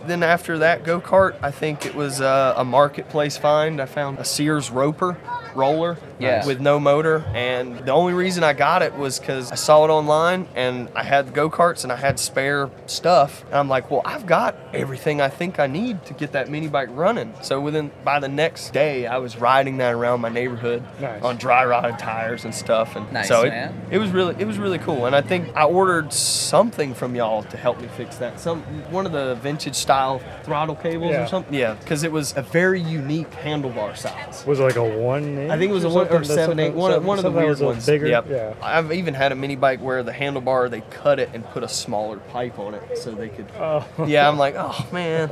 Speaker 2: Then after that go kart, I think it was uh, a marketplace find. I found a Sears Roper roller
Speaker 3: Yeah.
Speaker 2: with no motor, and the only reason I got it was because I saw it online and I had go karts and I had spare stuff, and I'm like, well, I've got everything I think I need to get that mini bike running. So within by the next day, I was riding that around my neighborhood
Speaker 1: Nice.
Speaker 2: on dry rotted tires and stuff, and
Speaker 3: Nice,
Speaker 2: so it,
Speaker 3: man.
Speaker 2: it was really it was really cool. And I think I ordered something from y'all to help me fix that. Some one of the vintage style throttle cables
Speaker 1: Yeah.
Speaker 2: or something. Yeah, because it was a very unique handlebar size.
Speaker 1: Was it like a one inch.
Speaker 2: I think it was a
Speaker 1: or
Speaker 2: one or seven eight. One,
Speaker 1: something-
Speaker 2: one of the
Speaker 1: something
Speaker 2: weird ones.
Speaker 1: Bigger,
Speaker 2: Yep.
Speaker 1: yeah.
Speaker 2: I've even had a mini bike where the handlebar they cut it and put a smaller pipe on it so they could.
Speaker 1: Oh.
Speaker 2: Yeah, I'm like, oh man.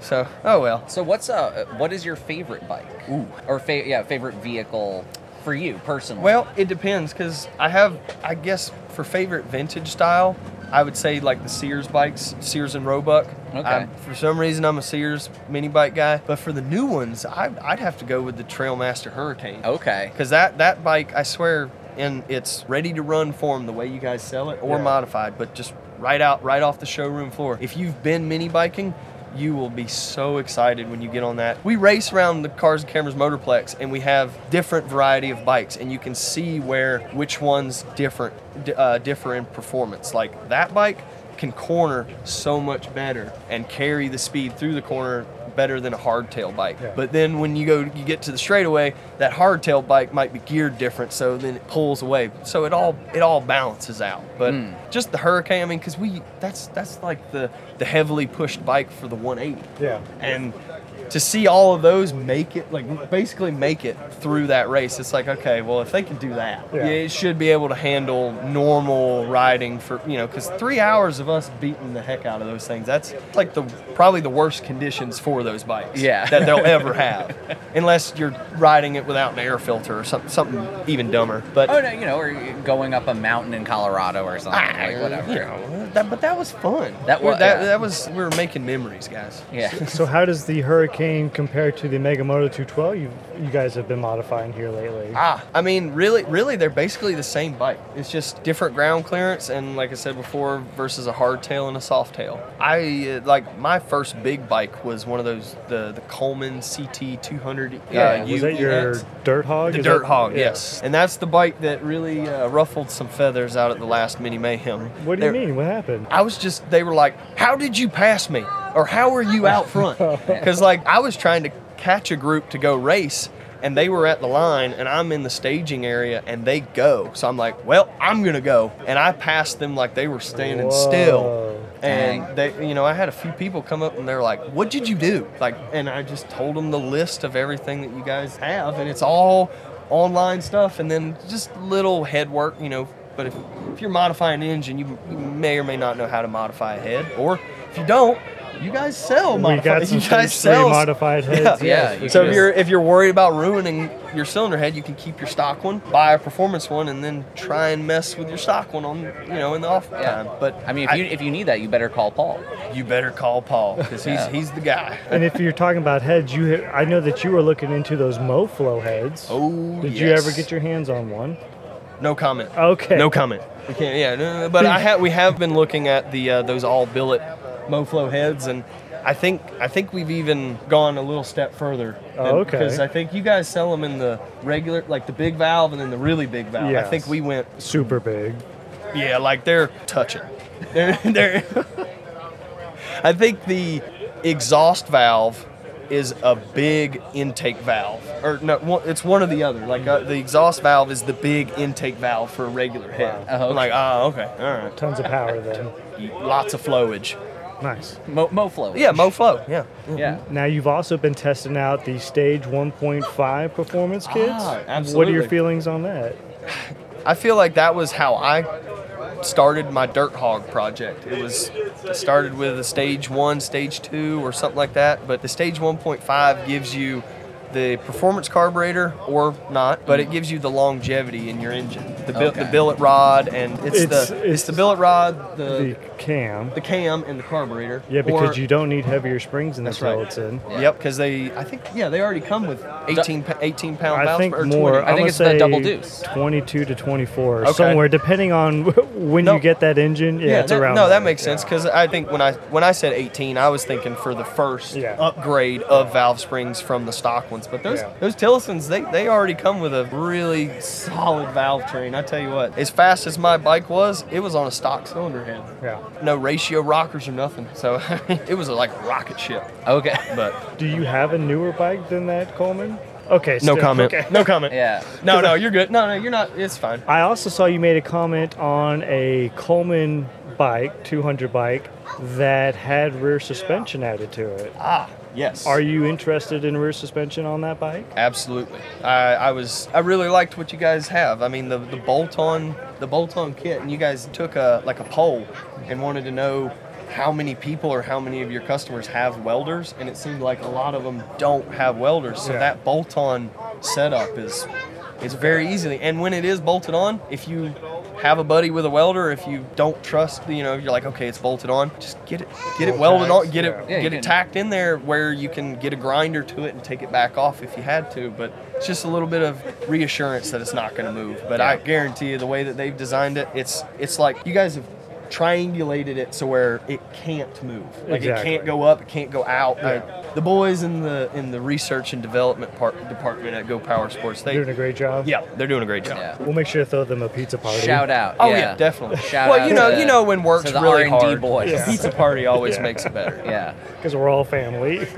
Speaker 2: So oh well.
Speaker 3: So what's uh what is your favorite bike?
Speaker 2: Ooh.
Speaker 3: Or fa- yeah, favorite vehicle for you personally?
Speaker 2: Well, it depends because I have, I guess, for favorite vintage style, I would say like the Sears bikes, Sears and Roebuck.
Speaker 3: Okay.
Speaker 2: I'm- for some reason, I'm a Sears mini bike guy, but for the new ones, I, I'd have to go with the Trailmaster Hurricane.
Speaker 3: okay.
Speaker 2: Because that that bike, I swear, in its ready to run form, the way you guys sell it, or
Speaker 1: Yeah.
Speaker 2: modified, but just right out, right off the showroom floor. If you've been mini biking, you will be so excited when you get on that. We race around the Cars and Cameras Motorplex, and we have different variety of bikes, and you can see where which ones different uh, differ in performance. Like that bike can corner so much better and carry the speed through the corner better than a hardtail bike.
Speaker 1: Yeah.
Speaker 2: But then when you go you get to the straightaway, that hardtail bike might be geared different, so then it pulls away. So it all it all balances out. But
Speaker 3: Hmm.
Speaker 2: just the Hurricane, I mean, because we that's that's like the the heavily pushed bike for the 180,
Speaker 1: Yeah.
Speaker 2: and to see all of those make it like basically make it through that race, it's like okay, well if they can do that,
Speaker 1: Yeah.
Speaker 2: it should be able to handle normal riding for you know because three hours of us beating the heck out of those things, that's like the probably the worst conditions for those bikes
Speaker 3: Yeah.
Speaker 2: that they'll ever have, unless you're riding it without an air filter or something something even dumber. But
Speaker 3: Oh no, you know, or going up a mountain in Colorado or something
Speaker 2: Ah,
Speaker 3: like whatever.
Speaker 2: You know, that, but that was fun.
Speaker 3: That
Speaker 2: We're- that,
Speaker 3: yeah.
Speaker 2: that was we were making memories, guys.
Speaker 3: Yeah.
Speaker 1: So how does the Hurricane compare to the Mega Moto 212 you you guys have been modifying here lately?
Speaker 2: Ah, I mean, really, really, they're basically the same bike. It's just different ground clearance, and like I said before, versus a hardtail and a soft tail. I uh, like my first big bike was one of those the the Coleman CT 200.
Speaker 3: Yeah,
Speaker 2: uh,
Speaker 1: was that your
Speaker 2: UEX.
Speaker 1: Dirt Hog?
Speaker 2: The
Speaker 1: Is
Speaker 2: Dirt
Speaker 1: that-
Speaker 2: Hog,
Speaker 1: yeah.
Speaker 2: yes, and that's the bike that really uh, ruffled some feathers out at the last Mini Mayhem.
Speaker 1: What do you
Speaker 2: There-
Speaker 1: mean? What happened?
Speaker 2: I was just, they were like, how did you pass me? Or how are you out front? Because, like, I was trying to catch a group to go race, and they were at the line, and I'm in the staging area, and they go. So I'm like, well, I'm going to go. And I passed them like they were standing still.
Speaker 1: Whoa.
Speaker 2: And they, you know, I had a few people come up and they're like, "What did you do?" Like, and I just told them the list of everything that you guys have, and it's all online stuff, and then just little head work, you know. But if, if you're modifying an engine, you, you may or may not know how to modify a head, or if you don't, you guys sell
Speaker 1: We
Speaker 2: modified.
Speaker 1: got some
Speaker 2: you guys sell
Speaker 1: modified heads.
Speaker 3: Yeah,
Speaker 1: yes,
Speaker 3: you
Speaker 2: so if you're if you're worried about ruining your cylinder head, you can keep your stock one, buy a performance one, and then try and mess with your stock one on you know in the off
Speaker 3: Yeah.
Speaker 2: time. But
Speaker 3: I mean, if you if you need that, you better call Paul.
Speaker 2: you better call Paul because he's
Speaker 3: Yeah.
Speaker 2: he's the guy.
Speaker 1: And if you're talking about heads, you I know that you were looking into those MoFlow heads.
Speaker 2: Oh,
Speaker 1: Did you ever get your hands on one?
Speaker 2: No comment?
Speaker 1: Okay.
Speaker 2: No comment. We can't. Yeah, no, no, but I have. We have been looking at the uh, those all billet MoFlow heads, and I think I think we've even gone a little step further.
Speaker 1: Oh, okay.
Speaker 2: Because I think you guys sell them in the regular, like the big valve, and then the really big valve. I think we went.
Speaker 1: Super big.
Speaker 2: Yeah, like they're touching. They're, they're I think the exhaust valve is a big intake valve, or no, it's one or the other. Like uh, the exhaust valve is the big intake valve for a regular head.
Speaker 3: Wow.
Speaker 2: I'm like, oh, okay, all right.
Speaker 1: Tons of power then.
Speaker 2: Lots of flowage.
Speaker 1: Nice.
Speaker 3: Mo- flow.
Speaker 2: Yeah, MoFlow. Yeah.
Speaker 3: Yeah.
Speaker 1: Now you've also been testing out the Stage 1.5 performance kits.
Speaker 2: Ah,
Speaker 1: What are your feelings on that?
Speaker 2: I feel like that was how I started my Dirt Hog project. It was it started with a stage one, stage two, or something like that. But the stage 1.5 gives you the performance carburetor or not, but it gives you the longevity in your engine. The, bil-
Speaker 3: Okay.
Speaker 2: the billet rod and it's,
Speaker 1: It's-
Speaker 2: the
Speaker 1: it's-
Speaker 2: it's the billet rod,
Speaker 1: The
Speaker 2: the
Speaker 1: cam.
Speaker 2: the cam and the carburetor.
Speaker 1: Yeah, because
Speaker 2: Or-
Speaker 1: you don't need heavier springs in the
Speaker 2: That's right.
Speaker 1: pellets in.
Speaker 2: Yep, because they I think yeah they already come with 18 pa- 18 pound
Speaker 1: I
Speaker 2: valves
Speaker 1: think
Speaker 2: or
Speaker 1: more.
Speaker 2: 20.
Speaker 3: I
Speaker 1: I'm
Speaker 3: think
Speaker 1: gonna
Speaker 3: it's the
Speaker 1: say
Speaker 3: double deuce.
Speaker 1: 22 to 24,
Speaker 2: Okay.
Speaker 1: somewhere, depending on when
Speaker 2: No.
Speaker 1: you get that engine. Yeah, it's
Speaker 2: that,
Speaker 1: around.
Speaker 2: No, that makes sense because I think when I when I said 18, I was thinking for the first
Speaker 1: Yeah.
Speaker 2: upgrade of valve springs from the stock ones. But those
Speaker 1: Yeah.
Speaker 2: those Tillotsons, they they already come with a really solid valve train. I tell you what, as fast as my bike was, it was on a stock cylinder head.
Speaker 1: Yeah.
Speaker 2: No ratio rockers or nothing. So it was like a rocket ship.
Speaker 3: Okay.
Speaker 2: But
Speaker 1: Do you have a newer bike than that, Coleman? Okay.
Speaker 2: No
Speaker 1: still-
Speaker 2: comment.
Speaker 1: okay.
Speaker 2: No comment.
Speaker 3: Yeah.
Speaker 2: No, no, you're good. No, no, you're not. It's fine.
Speaker 1: I also saw you made a comment on a Coleman bike, 200 bike, that had rear suspension added to it.
Speaker 2: Ah, yes.
Speaker 1: Are you interested in rear suspension on that bike?
Speaker 2: Absolutely. I, I was. I really liked what you guys have. I mean, the the bolt-on the bolt-on kit, and you guys took a like a poll and wanted to know how many people or how many of your customers have welders, and it seemed like a lot of them don't have welders. So
Speaker 1: Yeah.
Speaker 2: that bolt-on setup is is very easily. And when it is bolted on, if you have a buddy with a welder, if you don't trust, you know, you're like, okay, it's bolted on, just get it, get it
Speaker 1: Roll
Speaker 2: welded
Speaker 1: tags,
Speaker 2: on, get it,
Speaker 1: yeah.
Speaker 3: Yeah,
Speaker 2: get it
Speaker 3: can-
Speaker 2: tacked in there where you can get a grinder to it and take it back off if you had to. But it's just a little bit of reassurance that it's not going to move. But I guarantee you, the way that they've designed it, it's it's like you guys have triangulated it so where it can't move. Like it can't go up, it can't go out.
Speaker 1: Yeah.
Speaker 2: Uh, the boys in the in the research and development part department at Go Power Sports, they are
Speaker 1: Doing a great job.
Speaker 2: yeah, they're doing a great job.
Speaker 3: Yeah.
Speaker 1: We'll make sure to throw them a pizza party.
Speaker 3: Shout out.
Speaker 2: Oh yeah, definitely.
Speaker 3: Shout
Speaker 2: well,
Speaker 3: out
Speaker 2: you know,
Speaker 3: to-
Speaker 2: you know when work's
Speaker 3: to the
Speaker 2: really
Speaker 3: R&D
Speaker 2: hard,
Speaker 3: boys.
Speaker 2: a pizza party always
Speaker 1: Yeah.
Speaker 2: makes it better.
Speaker 3: Yeah.
Speaker 1: Because we're all family.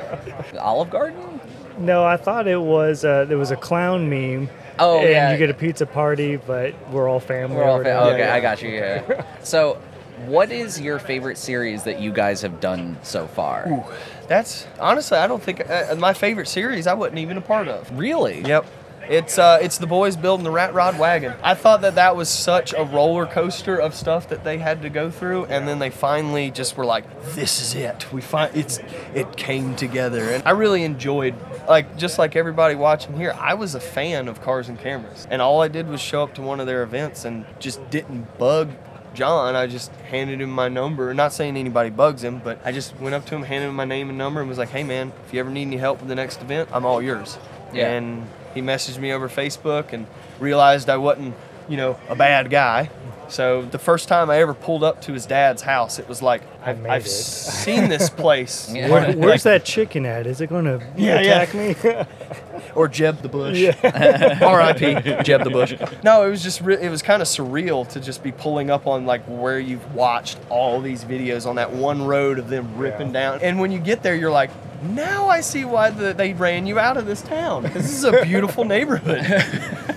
Speaker 3: Olive Garden?
Speaker 1: no, I thought it was uh, there was a clown meme.
Speaker 3: Oh,
Speaker 1: and
Speaker 3: yeah.
Speaker 1: you get a pizza party, but we're all family.
Speaker 3: We're all
Speaker 1: or
Speaker 3: fa- okay,
Speaker 2: yeah.
Speaker 3: I got you. Yeah. so, what is your favorite series that you guys have done so far?
Speaker 2: That's honestly, I don't think uh, my favorite series. I wasn't even a part of.
Speaker 3: Really?
Speaker 2: Yep. It's uh, it's the boys building the rat rod wagon. I thought that that was such a roller coaster of stuff that they had to go through, and then they finally just were like, "This is it. We find it's it came together." And I really enjoyed, like just like everybody watching here, I was a fan of Cars and Cameras, and all I did was show up to one of their events and just didn't bug John, I just handed him my number. Not saying anybody bugs him, but I just went up to him, handed him my name and number, and was like, "Hey, man, if you ever need any help with the next event, I'm all yours."
Speaker 3: Yeah.
Speaker 2: And he messaged me over Facebook and realized I wasn't, you know, a bad guy. So the first time I ever pulled up to his dad's house, it was like,
Speaker 1: I
Speaker 2: I've,
Speaker 1: made
Speaker 2: I've
Speaker 1: it."
Speaker 2: seen this place.
Speaker 3: Yeah.
Speaker 1: Where, where's
Speaker 2: Like-
Speaker 1: that chicken at? Is it going to
Speaker 2: Yeah, yeah.
Speaker 1: attack me?
Speaker 2: or Jeb the Bush.
Speaker 1: yeah.
Speaker 2: R.I.P. Jeb the Bush. No, it was just re- it was kind of surreal to just be pulling up on like where you've watched all these videos on that one road of them ripping
Speaker 1: Yeah.
Speaker 2: down, and when you get there, you're like. Now I see why the, they ran you out of this town. This is a beautiful neighborhood.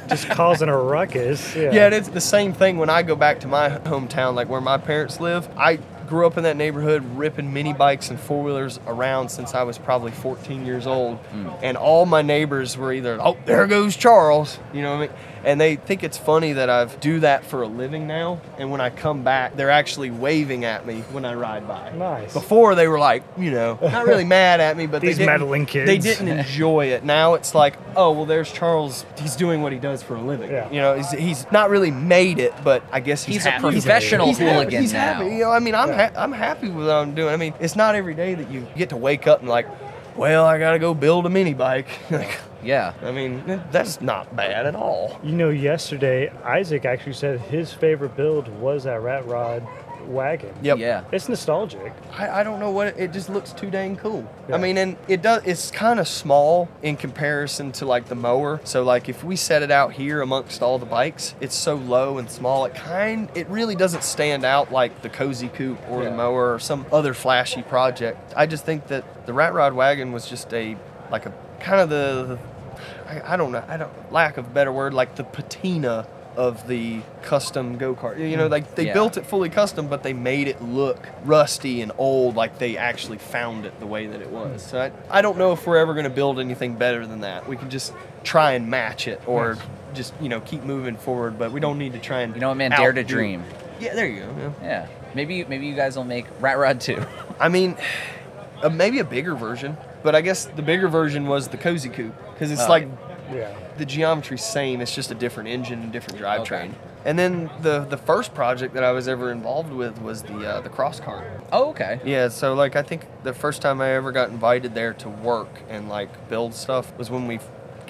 Speaker 1: Just causing a ruckus. Yeah.
Speaker 2: Yeah, and it's the same thing when I go back to my hometown, like where my parents live. I grew up in that neighborhood ripping mini bikes and four wheelers around since I was probably 14 years old. Mm. And all my neighbors were either, oh, there goes Charles, you know what I mean? And they think it's funny that I do that for a living now. And when I come back, they're actually waving at me when I ride by.
Speaker 1: Nice.
Speaker 2: Before they were like, you know, not really mad at me, but
Speaker 1: These
Speaker 2: they didn't,
Speaker 1: meddling kids.
Speaker 2: They didn't enjoy it. Now it's like, oh well, there's Charles. He's doing what he does for a living.
Speaker 1: Yeah.
Speaker 2: You know, he's, he's not really made it, but I guess he's,
Speaker 3: He's a professional
Speaker 2: he's happy.
Speaker 3: hooligan
Speaker 2: He's
Speaker 3: now.
Speaker 2: happy. You know, I mean, I'm
Speaker 1: Yeah.
Speaker 2: ha- I'm happy with what I'm doing. I mean, it's not every day that you get to wake up and like, well, I gotta go build a mini bike. like,
Speaker 3: Yeah.
Speaker 2: I mean, that's not bad at all.
Speaker 1: You know, yesterday Isaac actually said his favorite build was that rat rod wagon.
Speaker 2: Yep.
Speaker 3: Yeah.
Speaker 1: It's nostalgic.
Speaker 2: I, I don't know what it, it just looks too dang cool.
Speaker 1: Yeah.
Speaker 2: I mean, and it does. It's kind of small in comparison to like the mower. So like if we set it out here amongst all the bikes, it's so low and small. It kind it really doesn't stand out like the cozy coupe or the mower or some other flashy project. I just think that the rat rod wagon was just a like a kind of the, the I, I don't know I don't lack of a better word like the patina of the custom go kart. You know, like they
Speaker 3: Yeah.
Speaker 2: built it fully custom, but they made it look rusty and old, like they actually found it the way that it was. So I, I don't know if we're ever going to build anything better than that. We can just try and match it, or just you know keep moving forward. But we don't need to try and
Speaker 3: You know what, man? Dare to dream.
Speaker 2: Yeah, there you go. yeah.
Speaker 3: Yeah. Maybe maybe you guys will make Rat Rod 2.
Speaker 2: I mean, uh, maybe a bigger version, but I guess the bigger version was the cozy coupe because it's
Speaker 3: Oh,
Speaker 2: like
Speaker 1: Yeah.
Speaker 2: the geometry's same. It's just a different engine and different drivetrain.
Speaker 3: Okay.
Speaker 2: And then the the first project that I was ever involved with was the uh, the cross cart.
Speaker 3: Oh, okay.
Speaker 2: Yeah, so like I think the first time I ever got invited there to work and like build stuff was when we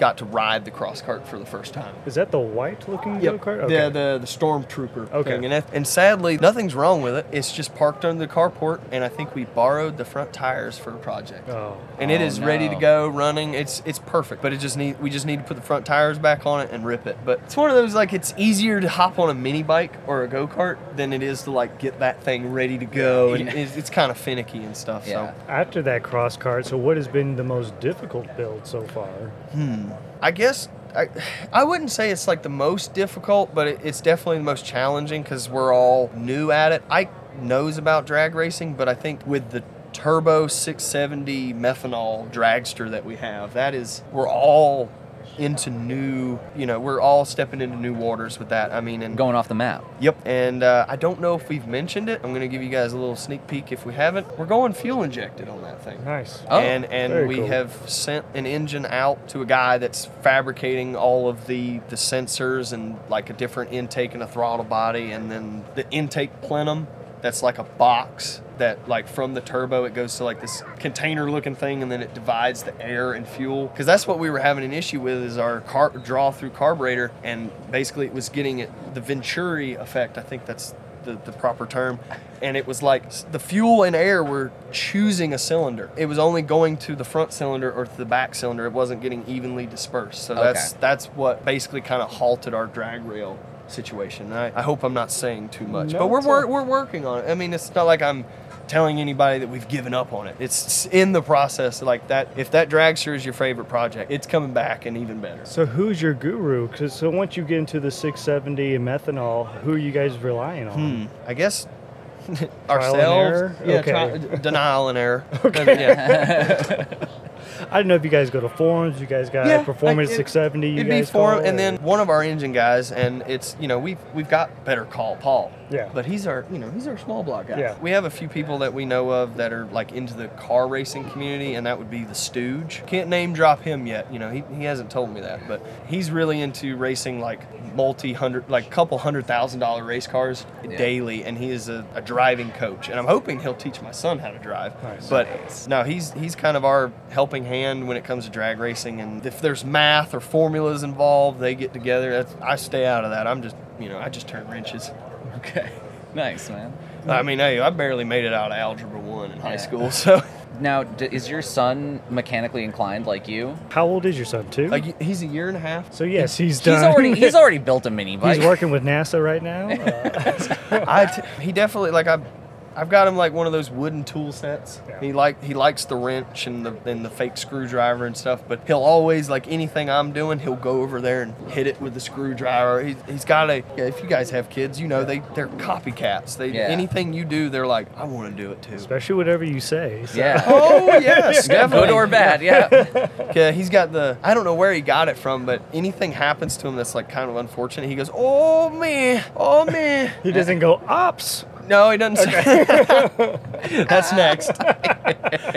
Speaker 2: got to ride the cross cart for the first time.
Speaker 1: Is that the white looking go kart?
Speaker 2: The the the stormtrooper
Speaker 1: Okay.
Speaker 2: thing, and, that- and sadly, nothing's wrong with it. It's just parked under the carport, and I think we borrowed the front tires for the project.
Speaker 1: Oh.
Speaker 2: And it
Speaker 3: Oh,
Speaker 2: is ready to go, running. It's it's perfect, but it just need we just need to put the front tires back on it and rip it. But it's one of those like it's easier to hop on a mini bike or a go kart than it is to like get that thing ready to go, and
Speaker 3: Yeah.
Speaker 2: it's, it's kind of finicky and stuff.
Speaker 3: Yeah.
Speaker 1: After that cross kart, so what has been the most difficult build so far?
Speaker 2: So I guess. I, I wouldn't say it's like the most difficult, but it, it's definitely the most challenging because we're all new at it. Ike knows about drag racing, but I think with the turbo 670 methanol dragster that we have, that is, we're all into new, you know, we're all stepping into new waters with that. I mean, and
Speaker 3: Going off the map.
Speaker 2: Yep, and uh, I don't know if we've mentioned it. I'm going to give you guys a little sneak peek if we haven't. We're going fuel injected on that thing
Speaker 1: Nice.
Speaker 3: Oh,
Speaker 2: and and
Speaker 1: very
Speaker 2: we
Speaker 1: cool.
Speaker 2: have sent an engine out to a guy that's fabricating all of the the sensors and like a different intake and a throttle body and then the intake plenum that's like a box that like from the turbo it goes to like this container looking thing and then it divides the air and fuel. Because that's what we were having an issue with is our car draw through carburetor and basically it was getting it the venturi effect i think that's the, the proper term. And it was like the fuel and air were choosing a cylinder. It was only going to the front cylinder or to the back cylinder. It wasn't getting evenly dispersed. So that's that's what basically kind of halted our drag rail situation I, I hope i'm not saying too much
Speaker 1: No,
Speaker 2: but we're,
Speaker 1: it's
Speaker 2: wor-
Speaker 1: all-
Speaker 2: we're working on it i mean it's not like i'm telling anybody that we've given up on it it's in the process like that if that dragster is your favorite project it's coming back and even better
Speaker 1: So who's your guru? 'Cause so once you get into the 670 and methanol, who are you guys relying on?
Speaker 2: Hmm. I guess
Speaker 1: and
Speaker 2: ourselves.
Speaker 1: error?
Speaker 2: Yeah,
Speaker 1: Okay.
Speaker 2: tri- denial and error. okay. Yeah.
Speaker 1: I don't know if you guys go to forums. You guys got
Speaker 2: Yeah,
Speaker 1: performance
Speaker 2: it-
Speaker 1: 670. You
Speaker 2: It'd
Speaker 1: guys
Speaker 2: be for
Speaker 1: call,
Speaker 2: and then one of our engine guys, and it's you know we've we've got better call Paul.
Speaker 1: Yeah.
Speaker 2: But he's our you know he's our small block guy.
Speaker 1: Yeah.
Speaker 2: We have a few people that we know of that are like into the car racing community, and that would be the Stooge. Can't name drop him yet. You know he, he hasn't told me that, but he's really into racing like multi hundred like couple hundred thousand dollar race cars
Speaker 3: Yeah.
Speaker 2: daily, and he is a, a driving coach, and I'm hoping he'll teach my son how to drive.
Speaker 1: Nice.
Speaker 2: But no, he's he's kind of our helping hand when it comes to drag racing, and if there's math or formulas involved, they get together. That's, I stay out of that. I'm just you know I just turn wrenches.
Speaker 3: Okay. Nice, man.
Speaker 2: I mean, hey, I barely made it out of algebra one in high
Speaker 3: Yeah.
Speaker 2: school, so
Speaker 3: Now, d- is your son mechanically inclined like you?
Speaker 1: How old is your son? Two.
Speaker 2: like he's a year and a half.
Speaker 1: so yes, he's done.
Speaker 3: He's already he's already built a mini bike.
Speaker 1: He's working with NASA right now. Uh,
Speaker 2: I t- he definitely like I. I've got him like one of those wooden tool sets.
Speaker 1: Yeah.
Speaker 2: He like he likes the wrench and the and the fake screwdriver and stuff. But he'll always like anything I'm doing, he'll go over there and hit it with the screwdriver. He, he's got a. Yeah, if you guys have kids, you know they they're copycats. They
Speaker 3: Yeah.
Speaker 2: anything you do, they're like I want to do it too.
Speaker 1: especially whatever you say. So-
Speaker 3: Yeah.
Speaker 2: Oh yes,
Speaker 3: Good or bad, yeah.
Speaker 2: Yeah, he's got the. I don't know where he got it from, but anything happens to him that's like kind of unfortunate, he goes, "Oh man, oh man."
Speaker 1: He doesn't go ops.
Speaker 2: No, he doesn't say. That's next.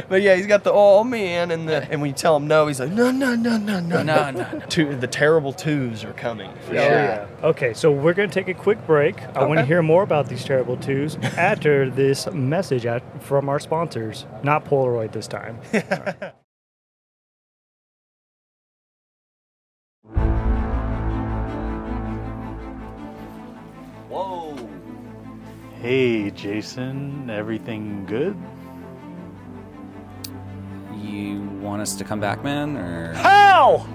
Speaker 2: but yeah, he's got the oh man, and the and when you tell him no, he's like no no no no no
Speaker 3: No, no, no.
Speaker 2: Two, the terrible twos are coming. For
Speaker 1: Oh,
Speaker 2: sure.
Speaker 1: yeah. Okay, so we're going to take a quick break. I want to hear more about these terrible twos after this message at, from our sponsors, not Polaroid this time.
Speaker 5: Hey, Jason, everything good?
Speaker 6: You want us to come back, man, or
Speaker 1: How?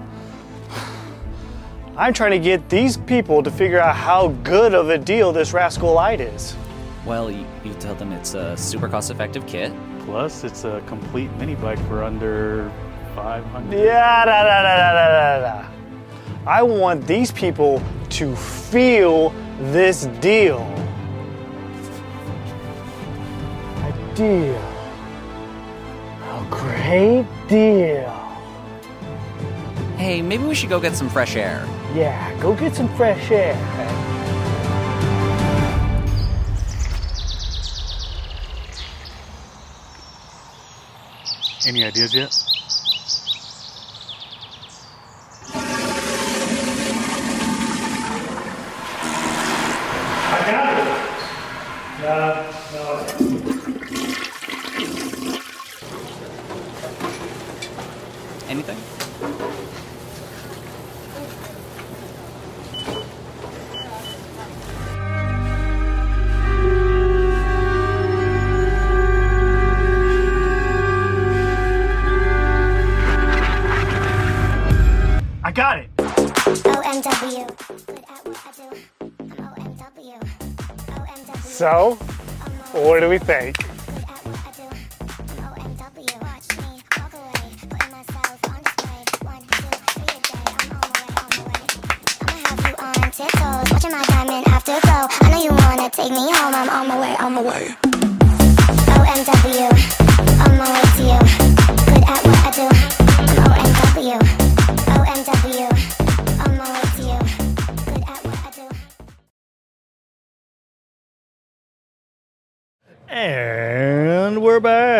Speaker 1: I'm trying to get these people to figure out how good of a deal this Rascal Light is.
Speaker 6: well, you, you tell them it's a super cost-effective kit.
Speaker 5: Plus, it's a complete mini bike for under 500.
Speaker 1: Yeah, da, da, da, da, da, da, da. I want these people to feel this deal. Deal. A great deal.
Speaker 6: Hey, maybe we should go get some fresh air.
Speaker 1: Yeah, go get some fresh air.
Speaker 5: Any ideas yet?
Speaker 1: I
Speaker 7: know you wanna take me home. I'm on my way, on my way. OMW, on my way to you. Good at what I do.
Speaker 1: And we're back.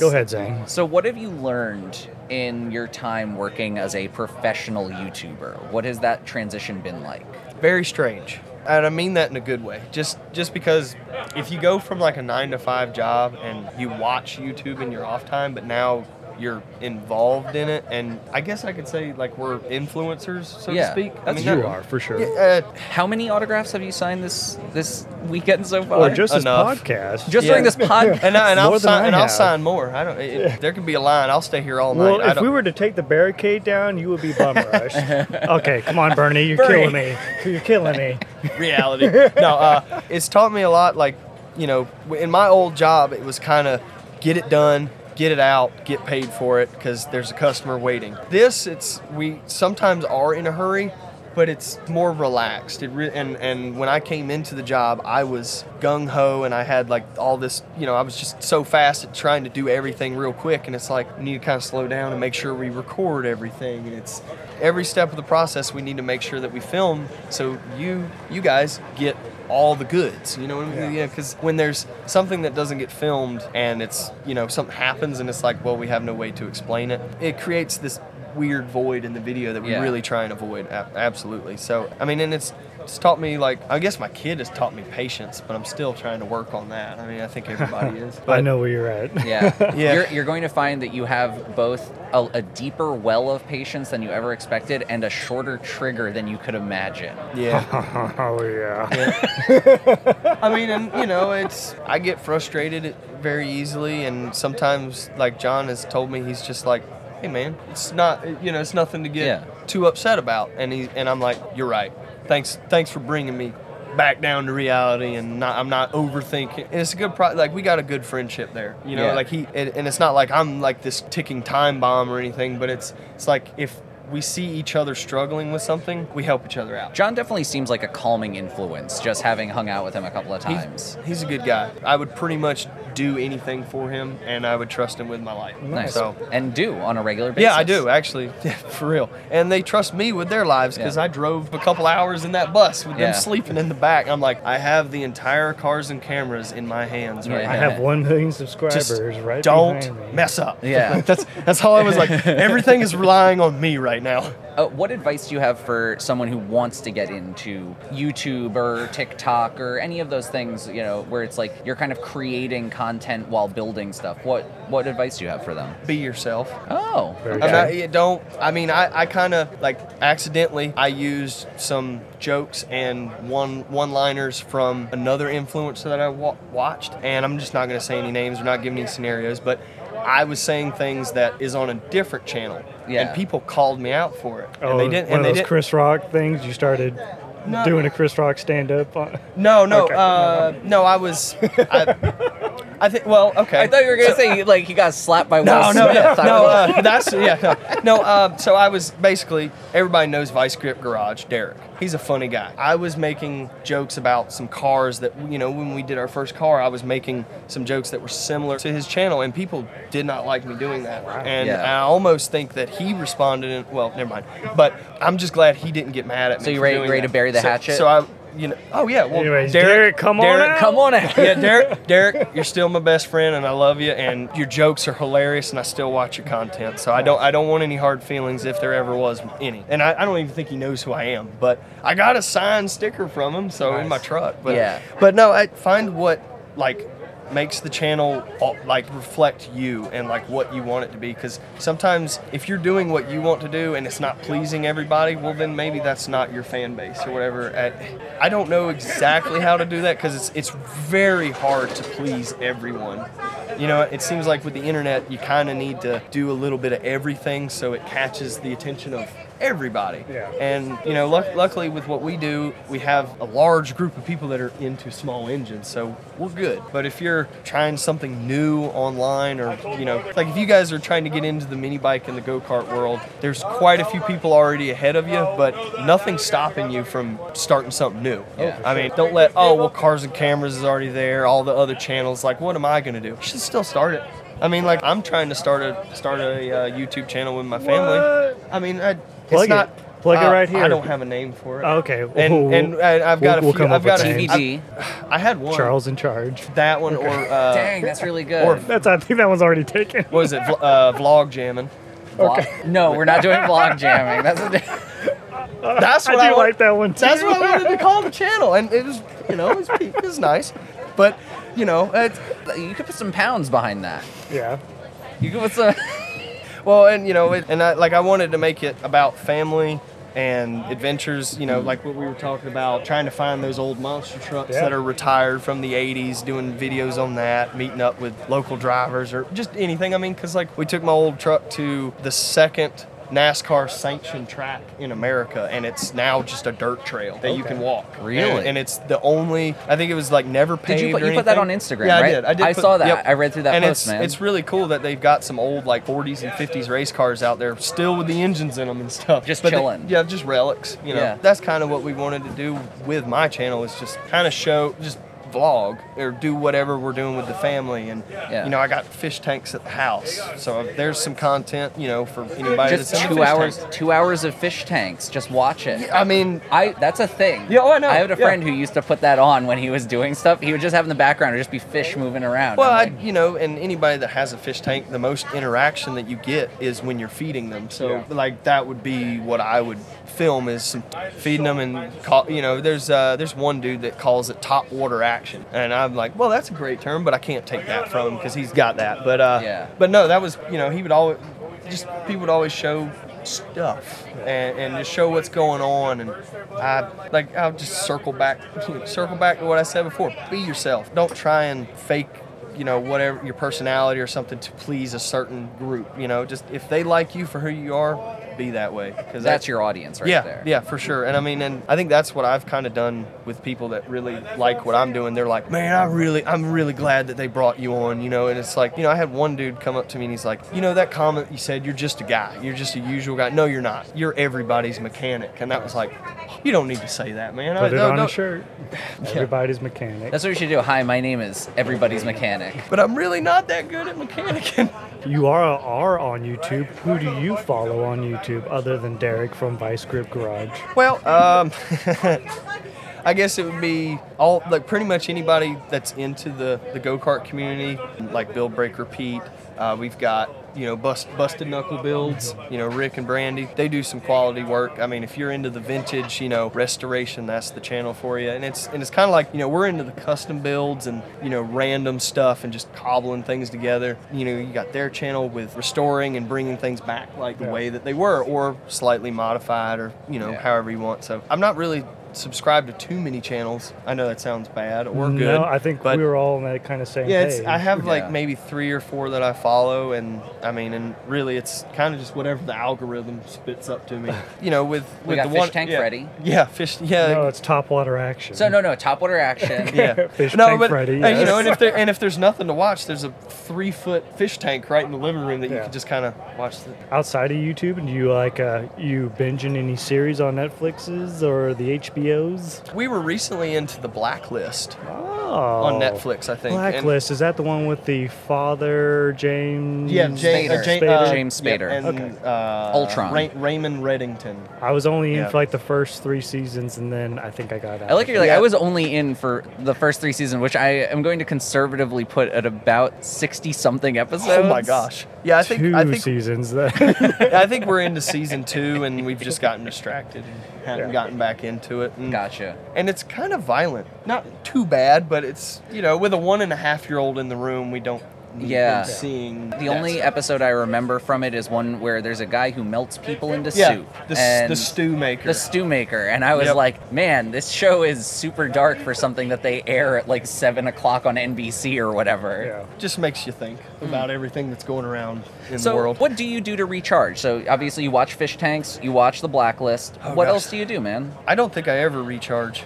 Speaker 1: Go ahead, Zane.
Speaker 3: So, what have you learned in your time working as a professional YouTuber? What has that transition been like?
Speaker 2: very strange and i mean that in a good way just just because if you go from like a nine to five job and you watch youtube in your off time but now you're involved in it and i guess i could say like we're influencers so
Speaker 3: Yeah,
Speaker 2: to speak i
Speaker 3: that's
Speaker 2: mean
Speaker 1: You
Speaker 2: that-
Speaker 1: are, for sure.
Speaker 2: Yeah, uh,
Speaker 3: How many autographs have you signed this this weekend so far?
Speaker 1: Or just this podcast.
Speaker 3: just
Speaker 2: Yeah.
Speaker 3: during this podcast.
Speaker 2: and, I, and
Speaker 1: More
Speaker 2: I'll
Speaker 1: than
Speaker 2: sign and I'll sign more. I don't. It, There could be a line. I'll stay here all night.
Speaker 1: well,
Speaker 2: I
Speaker 1: if
Speaker 2: don't,
Speaker 1: we were to take the barricade down, you would be bum rushed. okay, come on, Bernie. You're
Speaker 3: Bernie.
Speaker 1: killing me. You're killing me.
Speaker 2: reality. no, uh, it's taught me a lot. Like, you know, in my old job, it was kind of get it done, get it out, get paid for it because there's a customer waiting. This, it's we sometimes are in a hurry, but it's more relaxed. It re- and and when I came into the job, I was gung ho and I had like all this. You know, I was just so fast at trying to do everything real quick, and it's like we need to kind of slow down and make sure we record everything. And it's every step of the process we need to make sure that we film so you you guys get all the goods you know what I mean? yeah because when there's something that doesn't get filmed and it's you know something happens and it's like well we have no way to explain it it creates this weird void in the video that we
Speaker 3: Yeah.
Speaker 2: really try and avoid absolutely so i mean and it's it's taught me like i guess my kid has taught me patience but i'm still trying to work on that i mean i think everybody is But I
Speaker 1: know where you're at.
Speaker 3: Yeah.
Speaker 2: Yeah.
Speaker 3: You're, you're going to find that you have both a, a deeper well of patience than you ever expected and a shorter trigger than you could imagine.
Speaker 2: yeah
Speaker 1: oh yeah.
Speaker 2: I mean, and you know, it's I get frustrated very easily, and sometimes, like John has told me, he's just like, "Hey, man, it's not, you know, it's nothing to get
Speaker 3: Yeah.
Speaker 2: too upset about." And he and I'm like, "You're right. Thanks, thanks for bringing me back down to reality, and not, I'm not overthinking." And it's a good, pro- like we got a good friendship there, you know.
Speaker 3: Yeah.
Speaker 2: Like he, and, and it's not like I'm like this ticking time bomb or anything, but it's it's like if we see each other struggling with something, we help each other out.
Speaker 3: John definitely seems like a calming influence, just having hung out with him a couple of times.
Speaker 2: He's, a good guy. I would pretty much do anything for him, and I would trust him with my life.
Speaker 3: Nice.
Speaker 2: So,
Speaker 3: And do on a regular basis.
Speaker 2: yeah, I do actually, yeah, for real. And they trust me with their lives because
Speaker 3: Yeah.
Speaker 2: I drove a couple hours in that bus with
Speaker 3: Yeah.
Speaker 2: them sleeping in the back. I'm like, I have the entire cars and cameras in my hands right
Speaker 3: Yeah.
Speaker 1: I have one million subscribers
Speaker 2: Just
Speaker 1: right
Speaker 2: don't
Speaker 1: me.
Speaker 2: mess up.
Speaker 3: Yeah.
Speaker 2: that's that's all I was like. Everything is relying on me right now.
Speaker 3: Uh, what advice do you have for someone who wants to get into YouTube or TikTok or any of those things, you know, where it's like you're kind of creating content while building stuff? What what advice do you have for them?
Speaker 2: Be yourself.
Speaker 3: Oh,
Speaker 1: Very
Speaker 3: okay.
Speaker 2: I'm not, don't. I mean, I, I kind of like accidentally. I used some jokes and one one-liners from another influencer that I wa- watched, and I'm just not going to say any names or not give any scenarios, but I was saying things that is on a different channel,
Speaker 3: Yeah.
Speaker 2: and people called me out for it,
Speaker 1: Oh,
Speaker 2: and they didn't.
Speaker 1: one
Speaker 2: and
Speaker 1: of those
Speaker 2: didn't.
Speaker 1: Chris Rock things. You started
Speaker 2: No.
Speaker 1: doing a Chris Rock stand up.
Speaker 2: no, no,
Speaker 1: Okay.
Speaker 2: uh, no. I was. I, I think. Well, okay.
Speaker 3: I thought you were gonna say like he got slapped by Will
Speaker 2: No, no,
Speaker 3: Smith.
Speaker 2: no,
Speaker 3: I
Speaker 2: no. Uh, that's yeah, no. no uh, so I was basically everybody knows Vice Grip Garage. Derek, he's a funny guy. I was making jokes about some cars that you know when we did our first car. I was making some jokes that were similar to his channel, and people did not like me doing that. And
Speaker 3: Yeah.
Speaker 2: I almost think that he responded. In, well, never mind. But I'm just glad he didn't get mad at me.
Speaker 3: So you ready- ready to bury the
Speaker 2: So-
Speaker 3: hatchet?
Speaker 2: So I, you know, oh yeah. Well,
Speaker 1: Anyways, Derek, come on out.
Speaker 3: Come on out.
Speaker 2: yeah, Derek, Derek, you're still my best friend, and I love you. And your jokes are hilarious, and I still watch your content. So I don't, I don't want any hard feelings if there ever was any. And I, I don't even think he knows who I am. But I got a signed sticker from him, so in my truck. But
Speaker 3: Yeah.
Speaker 2: but no, I find what like makes the channel uh, like reflect you and like what you want it to be because sometimes if you're doing what you want to do and it's not pleasing everybody well then maybe that's not your fan base or whatever. I, I don't know exactly how to do that because it's it's very hard to please everyone. You know, it seems like with the internet, you kind of need to do a little bit of everything so it catches the attention of everybody.
Speaker 1: Yeah.
Speaker 2: And you know, luck- luckily with what we do, we have a large group of people that are into small engines, so we're good. But if you're trying something new online, or you know, like if you guys are trying to get into the mini bike and the go kart world, there's quite a few people already ahead of you, but nothing's stopping you from starting something new.
Speaker 3: Yeah.
Speaker 2: I mean, don't let oh well, cars and cameras is already there, all the other channels. Like, what am I gonna do? You should still start it. I mean, like I'm trying to start a start a uh, YouTube channel with my family.
Speaker 1: What?
Speaker 2: I mean, I,
Speaker 1: Plug
Speaker 2: it's
Speaker 1: it.
Speaker 2: not
Speaker 1: Plug it
Speaker 2: uh,
Speaker 1: right here.
Speaker 2: I don't have a name for it.
Speaker 1: Okay.
Speaker 2: And
Speaker 1: We'll-
Speaker 2: and I, I've got
Speaker 1: we'll-
Speaker 2: a
Speaker 1: we'll
Speaker 2: few.
Speaker 1: come
Speaker 2: I've
Speaker 1: up with
Speaker 2: got a
Speaker 1: names.
Speaker 3: TBD.
Speaker 2: I had one.
Speaker 1: Charles in charge.
Speaker 2: That one or uh,
Speaker 3: Dang, that's really good.
Speaker 2: or-
Speaker 1: That's I think that one's already taken.
Speaker 2: what was it? Vl- uh, vlog jamming.
Speaker 3: Vlog- No, we're not doing vlog jamming. That's a di-
Speaker 2: That's
Speaker 1: I
Speaker 2: what
Speaker 1: do
Speaker 2: I, want-
Speaker 1: like that one too.
Speaker 2: That's what I wanted to call the channel, and it was you know it was, it was nice, but you know it's
Speaker 3: you could put some pounds behind that.
Speaker 1: yeah.
Speaker 3: You could put some.
Speaker 2: Well, and you know, it, and I, like I wanted to make it about family and adventures. You know, like what we were talking about, trying to find those old monster trucks
Speaker 1: Yeah.
Speaker 2: that are retired from the '80s, doing videos on that, meeting up with local drivers or just anything. I mean, because like we took my old truck to the second. NASCAR sanctioned track in America, and it's now just a dirt trail that you can walk.
Speaker 3: Really?
Speaker 2: and, and it's the only. I think it was like never paved.
Speaker 3: Did you put, you put that on. Instagram,
Speaker 2: Yeah,
Speaker 3: right?
Speaker 2: I did. I did.
Speaker 3: I
Speaker 2: put-
Speaker 3: saw that.
Speaker 2: yep.
Speaker 3: I read through that
Speaker 2: and
Speaker 3: post,
Speaker 2: it's,
Speaker 3: man.
Speaker 2: It's really cool that they've got some old like 40s and 50s race cars out there still with the engines in them and stuff.
Speaker 3: Just
Speaker 2: But they-
Speaker 3: chilling.
Speaker 2: yeah, just relics. You know,
Speaker 3: Yeah.
Speaker 2: that's kind of what we wanted to do with my channel is just kind of show just vlog or do whatever we're doing with the family and
Speaker 3: Yeah.
Speaker 2: you know I got fish tanks at the house so there's some content you know for anybody
Speaker 3: just
Speaker 2: that's
Speaker 3: two hours.
Speaker 2: tanks.
Speaker 3: Two hours of fish tanks. Just watch it.
Speaker 2: I mean
Speaker 3: I that's a thing.
Speaker 2: Yeah, oh, I know,
Speaker 3: I had a
Speaker 2: yeah.
Speaker 3: friend who used to put that on when he was doing stuff. He would just have in the background, it'd just be fish moving around.
Speaker 2: Well, I,
Speaker 3: I'm
Speaker 2: you know, and anybody that has a fish tank, the most interaction that you get is when you're feeding them. So, like, that would be what I would film is feeding them and call. You know, there's uh, there's one dude that calls it top water action, and I'm like, well, that's a great term, but I can't take that from him because he's got that. But uh,
Speaker 3: Yeah.
Speaker 2: but no, that was you know he would always just people would always show stuff and, and just show what's going on and I like I'll just circle back circle back to what I said before be yourself don't try and fake you know whatever your personality or something to please a certain group you know just if they like you for who you are be that way because
Speaker 3: that's your audience right
Speaker 2: yeah,
Speaker 3: there.
Speaker 2: yeah, for sure. And I mean, and I think that's what I've kind of done with people that really like what I'm doing. They're like, man, I really, I'm really glad that they brought you on, you know. And it's like, you know, I had one dude come up to me and he's like, you know, that comment you said, you're just a guy, you're just a usual guy. No, you're not. You're everybody's mechanic. And that was like, you don't need to say that, man. I-
Speaker 1: Put it
Speaker 2: no,
Speaker 1: on
Speaker 2: no.
Speaker 1: a shirt. Everybody's mechanic.
Speaker 3: That's what you should do. Hi, my name is Everybody's Mechanic.
Speaker 2: But I'm really not that good at mechanicking.
Speaker 1: You are are on YouTube. Who do you follow on YouTube other than Derek from Vice Grip Garage?
Speaker 2: Well, um, I guess it would be all like pretty much anybody that's into the, the go kart community, like Build Break Repeat. Uh, we've got you know bust, busted knuckle builds. You know Rick and Brandy. They do some quality work. I mean, if you're into the vintage, you know restoration, that's the channel for you. And it's and it's kind of like you know we're into the custom builds and you know random stuff and just cobbling things together. You know you got their channel with restoring and bringing things back like the
Speaker 1: Yeah.
Speaker 2: way that they were, or slightly modified, or you know
Speaker 3: Yeah.
Speaker 2: however you want. So I'm not really subscribed to too many channels. I know that sounds bad or good.
Speaker 1: No, I think
Speaker 2: but
Speaker 1: we were all on that kind of same
Speaker 2: yeah, it's,
Speaker 1: page.
Speaker 2: I have like
Speaker 3: Yeah.
Speaker 2: maybe three or four that I follow, and I mean, and really, it's kind of just whatever the algorithm spits up to me. You know, with with
Speaker 3: got
Speaker 2: the
Speaker 3: Fish
Speaker 2: one
Speaker 3: Tank
Speaker 2: yeah,
Speaker 3: Freddy.
Speaker 2: Yeah, fish. Yeah,
Speaker 1: no, it's top water action.
Speaker 3: So no, no, top water action.
Speaker 2: yeah.
Speaker 1: Fish
Speaker 2: no,
Speaker 1: Tank
Speaker 2: but
Speaker 1: Freddy,
Speaker 2: and, you know, and if there and if there's nothing to watch, there's a three foot fish tank right in the living room that you
Speaker 1: Yeah.
Speaker 2: can just kind of watch. The,
Speaker 1: Outside of YouTube, and do you like uh, you binging any series on Netflixes or the HBOs?
Speaker 2: we were recently into the Blacklist
Speaker 1: Oh,
Speaker 2: on Netflix, I think. and-
Speaker 1: Blacklist is that the one with the father James?
Speaker 2: Yeah, Jay,
Speaker 3: Spader.
Speaker 2: uh, Jay,
Speaker 1: Spader.
Speaker 2: uh,
Speaker 3: James
Speaker 2: yeah,
Speaker 3: Spader.
Speaker 2: and
Speaker 1: Okay.
Speaker 2: uh,
Speaker 3: Ultron.
Speaker 2: Ray- Raymond Reddington.
Speaker 1: I was only in
Speaker 2: Yeah.
Speaker 1: for like the first three seasons, and then I think I got out.
Speaker 3: I like you're like
Speaker 2: Yeah.
Speaker 3: I was only in for the first three seasons, which I am going to conservatively put at about sixty something episodes.
Speaker 2: Oh my gosh! Yeah, I think
Speaker 1: two
Speaker 2: I think
Speaker 1: seasons. Then
Speaker 2: I think we're into season two, and we've just gotten distracted and haven't
Speaker 1: Yeah.
Speaker 2: gotten back into it. And, mm.
Speaker 3: Gotcha.
Speaker 2: and it's kind of violent. Not too bad, but it's you know, with a one and a half year old in the room, we don't
Speaker 3: Yeah.
Speaker 2: in seeing.
Speaker 3: The only
Speaker 2: stuff.
Speaker 3: episode I remember from it is one where there's a guy who melts people into
Speaker 2: yeah,
Speaker 3: soup.
Speaker 2: the,
Speaker 3: and
Speaker 2: the stew maker.
Speaker 3: the stew maker, and I was
Speaker 2: Yep.
Speaker 3: like, man, this show is super dark for something that they air at like seven o'clock on NBC or whatever.
Speaker 1: Yeah.
Speaker 2: just makes you think hmm. about everything that's going around in
Speaker 3: So,
Speaker 2: the world.
Speaker 3: what do you do to recharge? So, obviously, you watch Fish Tanks, you watch The Blacklist.
Speaker 2: Oh,
Speaker 3: what
Speaker 2: gosh.
Speaker 3: else do you do, man?
Speaker 2: I don't think I ever recharge.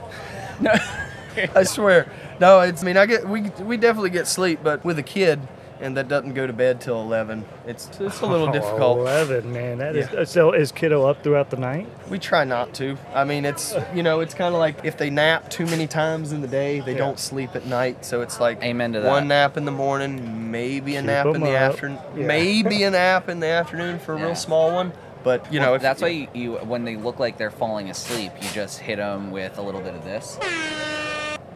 Speaker 2: No, I swear. No, it's. I mean, I get we we definitely get sleep, but with a kid and that doesn't go to bed till eleven, it's it's a little
Speaker 1: Oh,
Speaker 2: difficult.
Speaker 1: 11, man. That is
Speaker 2: Yeah.
Speaker 1: Uh, so. Is kiddo up throughout the night?
Speaker 2: We try not to. I mean, it's you know, it's kind of like if they nap too many times in the day, they
Speaker 1: Yeah.
Speaker 2: don't sleep at night. So it's like
Speaker 3: Amen to that.
Speaker 2: one nap in the morning, maybe a
Speaker 1: Keep
Speaker 2: nap in
Speaker 1: 'em
Speaker 2: the afternoon,
Speaker 1: Yeah.
Speaker 2: maybe a nap in the afternoon for a
Speaker 3: Yeah.
Speaker 2: real small one. But you know,
Speaker 3: Well,
Speaker 2: if
Speaker 3: that's why you, you, when they look like they're falling asleep, you just hit them with a little bit of this.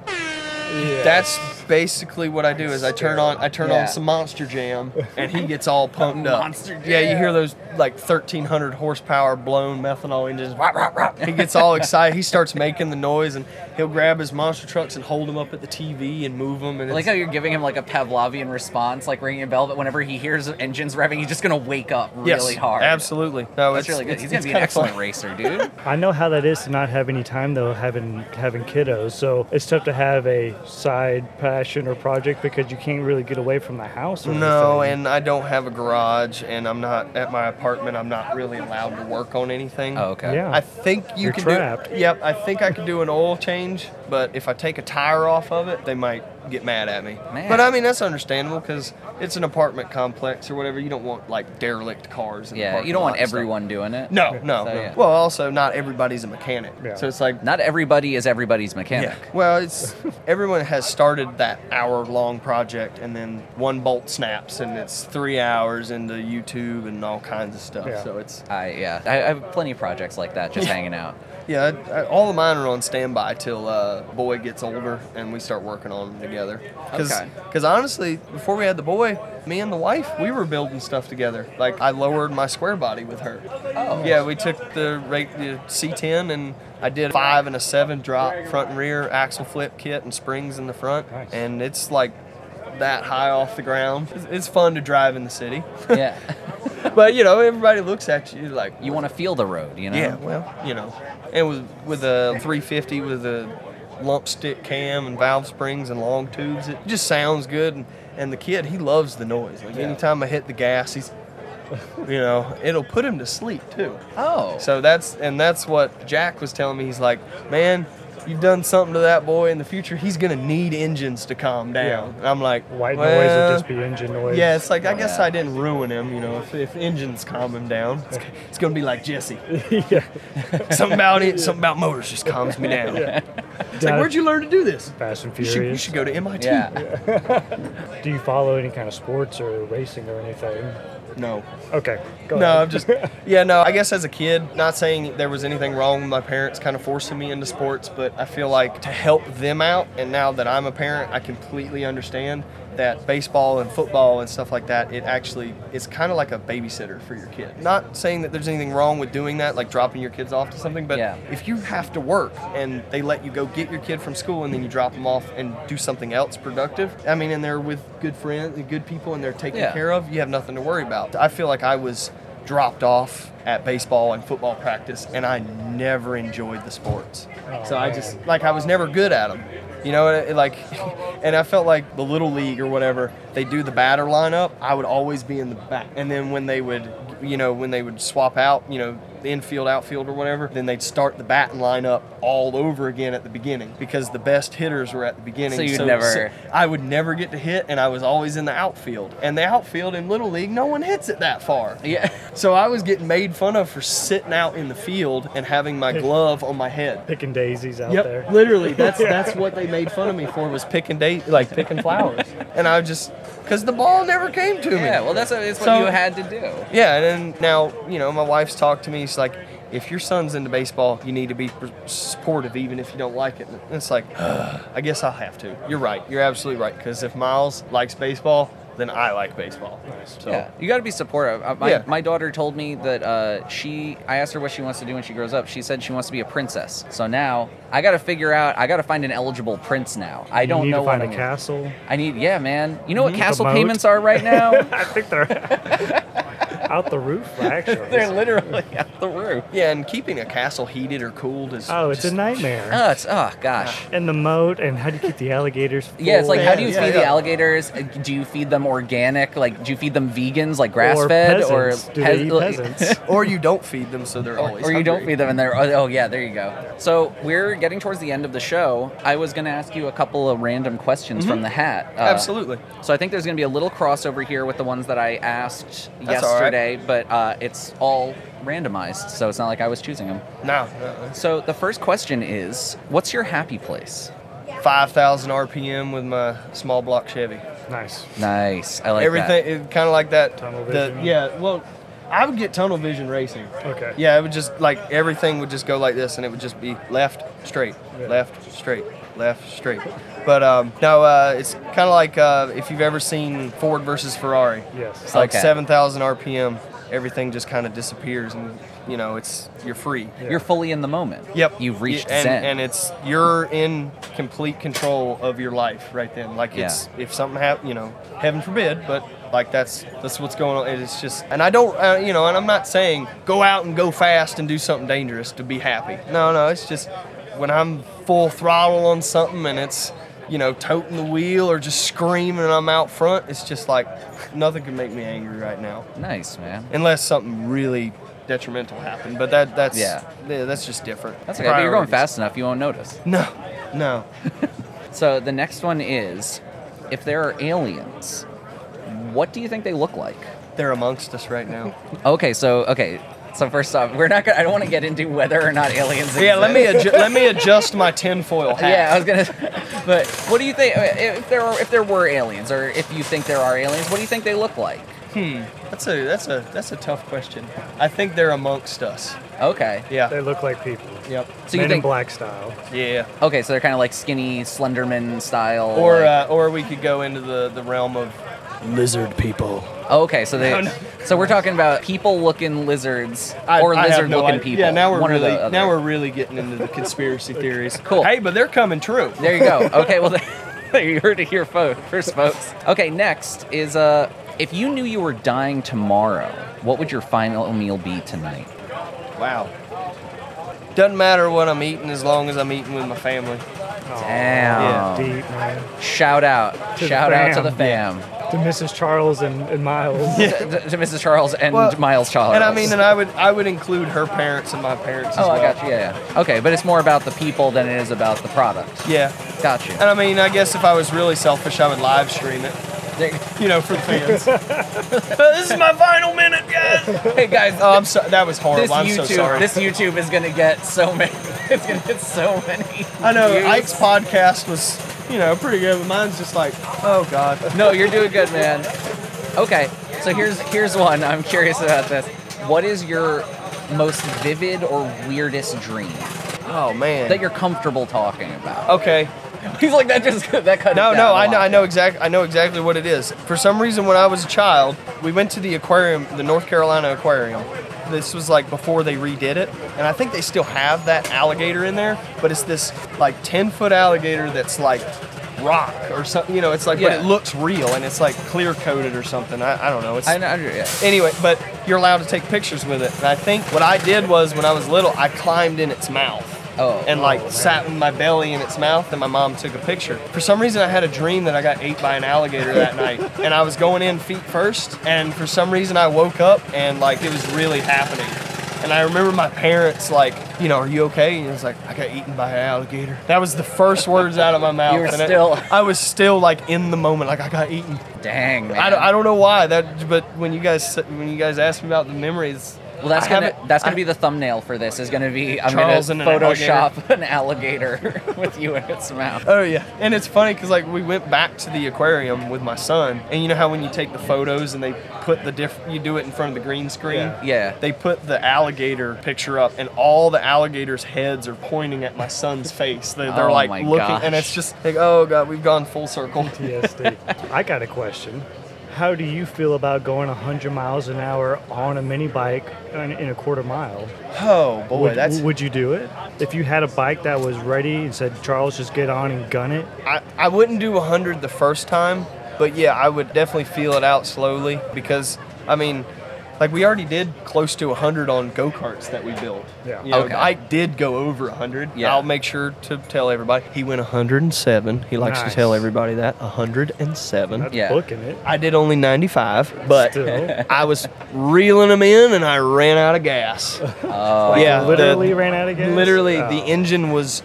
Speaker 1: Yeah.
Speaker 2: That's basically what I do. Is I turn on I turn
Speaker 3: Yeah.
Speaker 2: on some Monster Jam, and he gets all pumped up.
Speaker 3: Monster
Speaker 2: Yeah, you hear those like 1300 horsepower blown methanol engines. Rah, rah, rah. He gets all excited. He starts making the noise, and he'll grab his monster trucks and hold them up at the TV and move them. And
Speaker 3: I like how you're giving him like a Pavlovian response, like ringing a bell, but whenever he hears engines revving, he's just gonna wake up really
Speaker 2: yes,
Speaker 3: hard.
Speaker 2: Absolutely. No,
Speaker 3: That's really good. He's gonna be an excellent
Speaker 2: fun.
Speaker 3: racer, dude.
Speaker 1: I know how that is to not have any time though, having having kiddos. So it's tough to have a side passion or project because you can't really get away from the house. Or
Speaker 2: No,
Speaker 1: anything.
Speaker 2: and I don't have a garage, and I'm not at my apartment. I'm not really allowed to work on anything.
Speaker 3: Oh, okay.
Speaker 1: Yeah.
Speaker 2: I think you
Speaker 1: You're
Speaker 2: can
Speaker 1: trapped.
Speaker 2: do. Yep, I think I could do an oil change, but if I take a tire off of it, they might get mad at me.
Speaker 3: Man.
Speaker 2: But I mean that's understandable because it's an apartment complex or whatever. You don't want like derelict cars. In the
Speaker 3: Yeah,
Speaker 2: parking
Speaker 3: you don't want
Speaker 2: lot and stuff.
Speaker 3: everyone doing it.
Speaker 2: No, no,
Speaker 3: So,
Speaker 2: no.
Speaker 3: yeah.
Speaker 2: Well, also not everybody's a mechanic,
Speaker 1: Yeah.
Speaker 2: so it's like.
Speaker 3: Not everybody is everybody's mechanic.
Speaker 2: Yeah. Well, it's everyone has started that hour-long project, and then one bolt snaps, and it's three hours into YouTube and all kinds of stuff.
Speaker 1: Yeah.
Speaker 2: So it's
Speaker 3: I yeah, I, I have plenty of projects like that just hanging out.
Speaker 2: Yeah, I, I, all of mine are on standby till uh, boy gets older and we start working on them together. Cause,
Speaker 3: Okay.
Speaker 2: 'cause honestly, before we had the boy, me and the wife, we were building stuff together. Like I lowered my square body with her.
Speaker 3: Oh.
Speaker 2: Yeah, we took the, the C10 and I did a five and a seven drop front and rear axle flip kit and springs in the front,
Speaker 1: Nice.
Speaker 2: and it's like that high off the ground. It's, it's fun to drive in the city,
Speaker 3: Yeah.
Speaker 2: but you know everybody looks at you like
Speaker 3: you want to feel the road, you know?
Speaker 2: yeah, well, you know, and with with a 350 with a Lumpstick cam and valve springs and long tubes, it just sounds good. And, and the kid, he loves the noise. Like anytime I hit the gas, he's, you know, it'll put him to sleep too.
Speaker 3: Oh.
Speaker 2: So that's and that's what Jack was telling me. He's like, man. You've done something to that boy in the future. He's gonna need engines to calm down. And I'm like,
Speaker 1: white
Speaker 2: well,
Speaker 1: noise would just be engine noise.
Speaker 2: yeah, it's like I guess
Speaker 3: Yeah.
Speaker 2: I didn't ruin him. You know, if, if engines calm him down, it's, it's gonna be like Jesse.
Speaker 1: yeah.
Speaker 2: something about it, something about motors just calms me down. It's like, where'd you learn to do this?
Speaker 1: Fast and
Speaker 2: You should,
Speaker 1: Furious.
Speaker 2: you should go to MIT.
Speaker 3: Yeah.
Speaker 1: Do you follow any kind of sports or racing or anything?
Speaker 2: No.
Speaker 1: Okay. Go
Speaker 2: No,
Speaker 1: ahead.
Speaker 2: I'm just, yeah, no, I guess as a kid, not saying there was anything wrong with my parents kind of forcing me into sports, but I feel like to help them out, and now that I'm a parent, I completely understand that baseball and football and stuff like that, it actually is kind of like a babysitter for your kid. Not saying that there's anything wrong with doing that, like dropping your kids off to something, but
Speaker 3: Yeah.
Speaker 2: if you have to work and they let you go get your kid from school and then you drop them off and do something else productive, I mean, and they're with good friends, good people, and they're taken
Speaker 3: Yeah.
Speaker 2: care of, you have nothing to worry about. I feel like I was dropped off at baseball and football practice, and I never enjoyed the sports. Oh, so I just like I was never good at them. You know, it, like, and I felt like the little league or whatever, they do the batter lineup. I would always be in the back, and then when they would, you know, when they would swap out, you know, the infield, outfield, or whatever, then they'd start the batting lineup all over again at the beginning because the best hitters were at the beginning.
Speaker 3: So you'd never-
Speaker 2: I would never get to hit, and I was always in the outfield. And the outfield in little league, no one hits it that far.
Speaker 3: Yeah.
Speaker 2: So I was getting made fun of for sitting out in the field and having my glove on my head.
Speaker 1: Picking daisies out
Speaker 2: Yep,
Speaker 1: there.
Speaker 2: literally. That's that's what they made fun of me for was picking date like picking flowers, and I just because the ball never came to me.
Speaker 3: Yeah, well, that's, that's what
Speaker 2: So-
Speaker 3: you had to do.
Speaker 2: Yeah, and then now you know my wife's talked to me. She's like, if your son's into baseball, you need to be supportive, even if you don't like it. And it's like, I guess I'll have to. You're right. You're absolutely right. Because if Miles likes baseball, then I like baseball. So
Speaker 3: Yeah, you got to be supportive. Uh, my,
Speaker 2: Yeah.
Speaker 3: my daughter told me that uh, she. I asked her what she wants to do when she grows up. She said she wants to be a princess. So now I got to figure out. I got to find an eligible prince now. I don't
Speaker 1: you need
Speaker 3: know
Speaker 1: to find
Speaker 3: what
Speaker 1: a
Speaker 3: I'm-
Speaker 1: castle.
Speaker 3: I need. Yeah, man. You know what castle payments are right now?
Speaker 1: I think they're out the roof. Actually,
Speaker 3: They're literally out the roof.
Speaker 2: yeah, and keeping a castle heated or cooled is
Speaker 1: oh, it's
Speaker 2: just-
Speaker 1: a nightmare.
Speaker 3: Oh, it's oh gosh.
Speaker 1: and the moat, and how do you keep the alligators?
Speaker 3: Yeah, it's like how do you
Speaker 2: Yeah,
Speaker 3: feed the
Speaker 2: yeah.
Speaker 3: alligators? Uh, Do you feed them organic? Like, do you feed them vegans, like grass
Speaker 1: or
Speaker 3: fed,
Speaker 1: peasants. do they eat peasants?
Speaker 2: or you don't feed them, so they're always
Speaker 3: or you don't feed them and they're oh, oh yeah there you go so we're getting towards the end of the show i was going to ask you a couple of random questions from the hat Uh,
Speaker 2: Mm-hmm. Absolutely.
Speaker 3: so i think there's going to be a little crossover here with the ones that i asked
Speaker 2: That's all right.
Speaker 3: yesterday but uh, it's all randomized so it's not like i was choosing them
Speaker 2: No, no.
Speaker 3: so the first question is what's your happy place
Speaker 2: Five thousand RPM with my small block Chevy.
Speaker 1: Nice.
Speaker 3: nice i like
Speaker 2: Everything, it, kind of like that.
Speaker 1: Tunnel vision.
Speaker 2: the-
Speaker 1: vision.
Speaker 2: yeah. Well, I would get tunnel vision racing.
Speaker 1: Okay.
Speaker 2: Yeah, it would just like everything would just go like this, and it would just be left, straight,
Speaker 1: Yeah.
Speaker 2: left, straight, left, straight. But um, no, uh, it's kind of like uh, if you've ever seen Ford versus Ferrari.
Speaker 1: Yes.
Speaker 2: It's like
Speaker 3: Okay.
Speaker 2: 7,000 RPM. Everything just kind of disappears, and you know it's you're free.
Speaker 3: that you're fully in the moment
Speaker 2: Yep.
Speaker 3: you've reached
Speaker 2: and,
Speaker 3: zen
Speaker 2: and it's you're in complete control of your life right then. Like it's if something happens, you know, heaven forbid, but like that's that's what's going on. It's just, and I don't, uh, you know, and I'm not saying go out and go fast and do something dangerous to be happy. No, no, it's just when I'm full throttle on something and it's you know toting the wheel or just screaming and I'm out front. It's just like nothing can make me angry right now
Speaker 3: nice man
Speaker 2: unless something really detrimental happened. But that that's
Speaker 3: Yeah.
Speaker 2: yeah, that's just different.
Speaker 3: that's okay but you're going fast enough you won't notice
Speaker 2: No, no.
Speaker 3: So the next one is if there are aliens, what do you think they look like?
Speaker 2: They're amongst us right now.
Speaker 3: Okay, so okay. So first off, we're not gonna I don't want to get into whether or not aliens
Speaker 2: yeah, let me adju- let me adjust my tinfoil hat.
Speaker 3: Yeah, I was gonna but what do you think if there are if there were aliens or if you think there are aliens, what do you think they look like?
Speaker 2: Hmm, that's a that's a that's a tough question. I think they're amongst us.
Speaker 3: Okay.
Speaker 2: Yeah.
Speaker 1: They look like people.
Speaker 2: Yep.
Speaker 3: So you
Speaker 1: Men in
Speaker 3: think
Speaker 1: Black style.
Speaker 2: Yeah.
Speaker 3: Okay, so they're kind of like skinny Slenderman style
Speaker 2: Or
Speaker 3: like-
Speaker 2: uh, or we could go into the the realm of lizard people.
Speaker 3: Oh, okay, so they
Speaker 2: No, no.
Speaker 3: so we're talking about people looking lizards
Speaker 2: I-
Speaker 3: or
Speaker 2: I have
Speaker 3: lizard
Speaker 2: no
Speaker 3: looking
Speaker 2: idea.
Speaker 3: people.
Speaker 2: Yeah, now we're
Speaker 3: One or the
Speaker 2: really
Speaker 3: other.
Speaker 2: now we're really getting into the conspiracy theories.
Speaker 3: Cool.
Speaker 2: Hey, but they're coming true.
Speaker 3: There you go. Okay, well, there you heard it here fo- first, folks. Okay, next is uh, if you knew you were dying tomorrow, what would your final meal be tonight?
Speaker 2: Wow. Doesn't matter what I'm eating as long as I'm eating with my family.
Speaker 3: Damn.
Speaker 1: Deep man.
Speaker 3: Shout out.
Speaker 1: To the
Speaker 3: Shout out to the
Speaker 1: fam.
Speaker 3: Fam.
Speaker 1: To Mrs. Charles and, and Miles.
Speaker 3: to, to Mrs. Charles and
Speaker 2: Well,
Speaker 3: Miles Charles.
Speaker 2: And I mean, and I would I would include her parents and my parents. Oh, as
Speaker 3: Oh, I
Speaker 2: well.
Speaker 3: got you. Yeah, yeah. Okay, but it's more about the people than it is about the product.
Speaker 2: Yeah.
Speaker 3: Got you.
Speaker 2: And I mean, I guess if I was really selfish, I would live stream it. You know, for the fans. this is my final minute, guys.
Speaker 3: hey guys,
Speaker 2: Oh, I'm so, that was horrible.
Speaker 3: this
Speaker 2: I'm
Speaker 3: YouTube,
Speaker 2: so sorry.
Speaker 3: this YouTube is gonna get so many. It's gonna get so many.
Speaker 2: I know
Speaker 3: views.
Speaker 2: Ike's podcast was, you know, pretty good, but mine's just like, oh god.
Speaker 3: No, you're doing good, man. Okay, so here's here's one. I'm curious about this. What is your most vivid or weirdest dream
Speaker 2: Oh man.
Speaker 3: that you're comfortable talking about?
Speaker 2: okay.
Speaker 3: He's like that. Just that cut. it
Speaker 2: No,
Speaker 3: down
Speaker 2: no,
Speaker 3: a
Speaker 2: I know,
Speaker 3: lot.
Speaker 2: I know exactly, I know exactly what it is. For some reason, when I was a child, we went to the aquarium, the North Carolina Aquarium. This was like before they redid it, and I think they still have that alligator in there, but it's this like 10 foot alligator that's like rock or something. You know, it's like, but it looks real and it's like clear coated or something. I, I don't know. It's
Speaker 3: I know. Yeah.
Speaker 2: anyway, but you're allowed to take pictures with it. And I think what I did was when I was little, I climbed in its mouth.
Speaker 3: Oh.
Speaker 2: And like sat with my belly in its mouth, and my mom took a picture. For some reason, I had a dream that I got ate by an alligator that night, and I was going in feet first. And for some reason, I woke up and like it was really happening. And I remember my parents like, you know, are you okay? And it was like, I got eaten by an alligator. That was the first words out of my mouth.
Speaker 3: You were
Speaker 2: and it-
Speaker 3: still-
Speaker 2: I was still like in the moment, like I got eaten.
Speaker 3: Dang, man.
Speaker 2: I don't, I don't know why that, but when you guys when you guys asked me about the memories,
Speaker 3: Well, that's
Speaker 2: I
Speaker 3: gonna that's gonna
Speaker 2: I-
Speaker 3: be the thumbnail for this. Is gonna be I'm
Speaker 2: Charles
Speaker 3: gonna
Speaker 2: and an
Speaker 3: Photoshop an alligator with you in its mouth.
Speaker 2: Oh yeah, and it's funny because like we went back to the aquarium with my son, and you know how when you take the photos and they put the diff, you do it in front of the green screen.
Speaker 1: Yeah.
Speaker 3: Yeah.
Speaker 2: They put the alligator picture up, and all the alligators' heads are pointing at my son's face. They, they're
Speaker 3: Oh
Speaker 2: like
Speaker 3: my
Speaker 2: looking,
Speaker 3: gosh.
Speaker 2: and it's just like, oh god, we've gone full circle.
Speaker 1: PTSD. I got a question. How do you feel about going 100 miles an hour on a mini bike in, in a quarter mile?
Speaker 2: Oh boy,
Speaker 1: would,
Speaker 2: that's
Speaker 1: would you do it if you had a bike that was ready and said, "Charles, just get on and gun it"?
Speaker 2: I, I wouldn't do 100 the first time, but yeah, I would definitely feel it out slowly because, I mean, like we already did close to 100 on go karts that we built.
Speaker 1: Yeah.
Speaker 2: Um, you know,
Speaker 3: Okay.
Speaker 2: I did go over 100.
Speaker 3: Yeah.
Speaker 2: I'll make sure to tell everybody. He went 107. He likes
Speaker 1: Nice.
Speaker 2: to tell everybody that 107.
Speaker 1: That's
Speaker 3: Yeah.
Speaker 1: booking it.
Speaker 2: I did only 95, but
Speaker 1: Still.
Speaker 2: I was reeling them in and I ran out of gas.
Speaker 3: Oh,
Speaker 2: yeah, the-
Speaker 1: literally ran out of gas.
Speaker 2: Literally,
Speaker 1: Oh.
Speaker 2: the engine was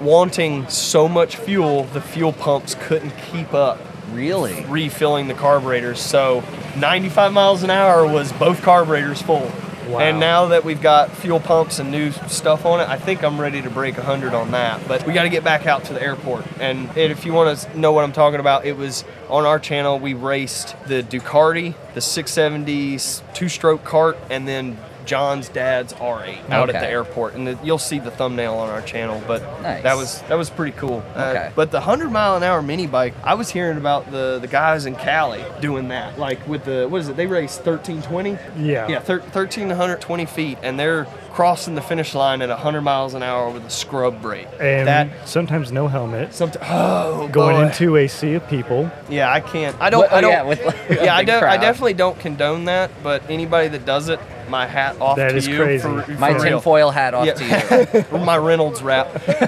Speaker 2: wanting so much fuel, the fuel pumps couldn't keep up
Speaker 3: really?
Speaker 2: refilling the carburetors. So 95 miles an hour was both carburetors full.
Speaker 1: Wow.
Speaker 2: And now that we've got fuel pumps and new stuff on it, I think I'm ready to break 100 on that. But we got to get back out to the airport. And if you want to know what I'm talking about, it was on our channel. We raced the Ducati, the 670 two-stroke cart, and then John's dad's R8 out at the airport. And the, you'll see the thumbnail on our channel. But
Speaker 3: Nice.
Speaker 2: that was that was pretty cool. Uh,
Speaker 3: Okay.
Speaker 2: but the 100 mile an hour mini bike, I was hearing about the the guys in Cali doing that. Like with the what is it? They race 1320.
Speaker 1: Yeah.
Speaker 2: Yeah, thir- 1320 feet, and they're crossing the finish line at 100 miles an hour with a scrub brake.
Speaker 1: and
Speaker 2: that
Speaker 1: sometimes no helmet.
Speaker 2: somet- oh
Speaker 1: Going
Speaker 2: boy.
Speaker 1: into a sea of people.
Speaker 2: yeah, I can't. I don't.
Speaker 3: What- oh,
Speaker 2: I don't.
Speaker 3: yeah, with, like,
Speaker 2: yeah, I, de- I definitely don't condone that. But anybody that does it, my hat off
Speaker 1: That
Speaker 2: to
Speaker 1: is
Speaker 2: you.
Speaker 1: crazy.
Speaker 2: For, for
Speaker 3: My
Speaker 2: real.
Speaker 3: tinfoil hat off to you.
Speaker 2: my Reynolds wrap.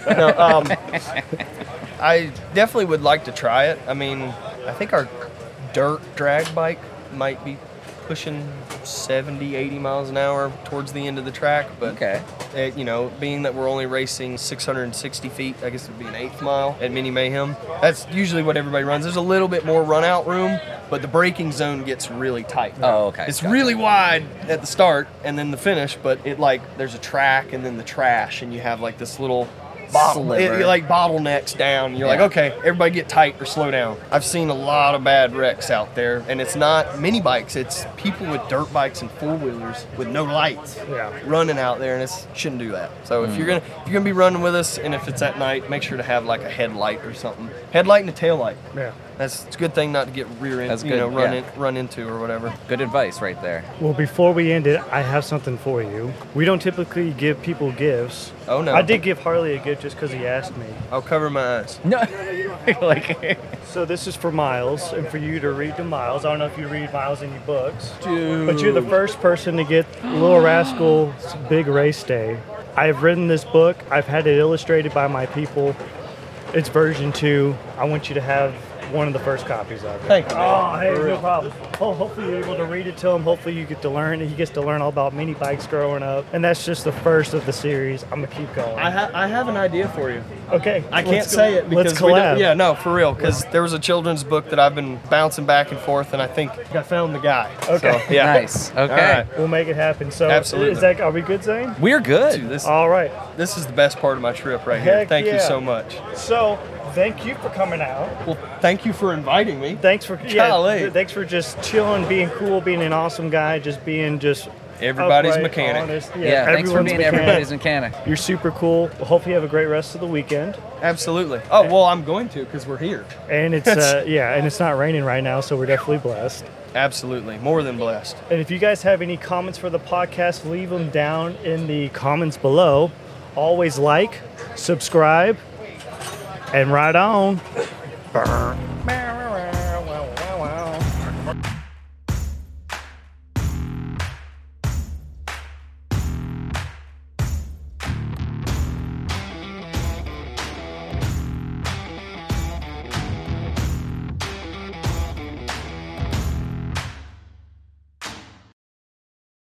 Speaker 2: No, um, I definitely would like to try it. I mean, I think our dirt drag bike might be pushing 70, 80 miles an hour towards the end of the track. But,
Speaker 3: Okay.
Speaker 2: it, you know, being that we're only racing 660 feet, I guess it would be an eighth mile at Mini Mayhem. That's usually what everybody runs. There's a little bit more run out room, but the braking zone gets really tight.
Speaker 3: Oh, okay.
Speaker 2: It's
Speaker 3: Gotcha.
Speaker 2: really wide at the start and then the finish, but it like there's a track and then the trash, and you have like this little bottle, it, like bottlenecks down. You're like, okay, everybody get tight or slow down. I've seen a lot of bad wrecks out there, and it's not mini bikes; it's people with dirt bikes and four wheelers with no lights
Speaker 1: Yeah.
Speaker 2: running out there, and it shouldn't do that. So
Speaker 3: Mm.
Speaker 2: if you're gonna if you're gonna be running with us, and if it's at night, make sure to have like a headlight or something, headlight and a tail light.
Speaker 1: Yeah.
Speaker 2: That's it's a good thing not to get rear end,
Speaker 3: That's
Speaker 2: you
Speaker 3: good,
Speaker 2: know, run
Speaker 3: yeah.
Speaker 2: in, run into or whatever.
Speaker 3: Good advice right there.
Speaker 1: Well, before we end it, I have something for you. We don't typically give people gifts.
Speaker 2: Oh no!
Speaker 1: I did give Harley a gift just because he asked me.
Speaker 2: I'll cover my eyes.
Speaker 3: No, like
Speaker 1: So this is for Miles, and for you to read to Miles. I don't know if you read Miles in your books, but you're the first person to get Little Rascal's Big Race Day. I've written this book. I've had it illustrated by my people. It's version two. I want you to have one of the first copies of it.
Speaker 2: Thank you.
Speaker 1: Oh, hey,
Speaker 2: For
Speaker 1: no
Speaker 2: real.
Speaker 1: problem. Oh, hopefully you're able to read it to him. Hopefully you get to learn. He gets to learn all about mini bikes growing up, and that's just the first of the series. I'm gonna keep going.
Speaker 2: I, ha- I have an idea for you.
Speaker 1: okay,
Speaker 2: I can't
Speaker 1: let's go-
Speaker 2: say it because
Speaker 1: let's
Speaker 2: we don't- yeah, no, for real. Because there was a children's book that I've been bouncing back and forth, and I think I found the guy.
Speaker 1: Okay.
Speaker 2: So, yeah.
Speaker 3: nice. Okay,
Speaker 2: All right.
Speaker 1: We'll make it happen. So,
Speaker 2: Absolutely.
Speaker 1: is that are we good, Zane?
Speaker 3: we're good.
Speaker 2: Dude, this
Speaker 1: All right.
Speaker 2: this is the best part of my trip right here.
Speaker 1: Heck
Speaker 2: Thank you so much.
Speaker 1: So, thank you for coming out.
Speaker 2: Well, thank you for inviting me.
Speaker 1: Thanks for yeah,
Speaker 2: Golly.
Speaker 1: thanks for just chilling, being cool, being an awesome guy, just being just
Speaker 2: Everybody's
Speaker 1: upright,
Speaker 2: mechanic.
Speaker 1: honest.
Speaker 3: yeah, thanks for being
Speaker 1: mechanic.
Speaker 3: everybody's mechanic.
Speaker 1: You're super cool. Well, hope you have a great rest of the weekend.
Speaker 2: Absolutely. Oh well, I'm going to because we're here.
Speaker 1: And it's uh, yeah, and it's not raining right now, so we're definitely blessed.
Speaker 2: Absolutely, more than blessed.
Speaker 1: And if you guys have any comments for the podcast, leave them down in the comments below. Always like, subscribe, and right on.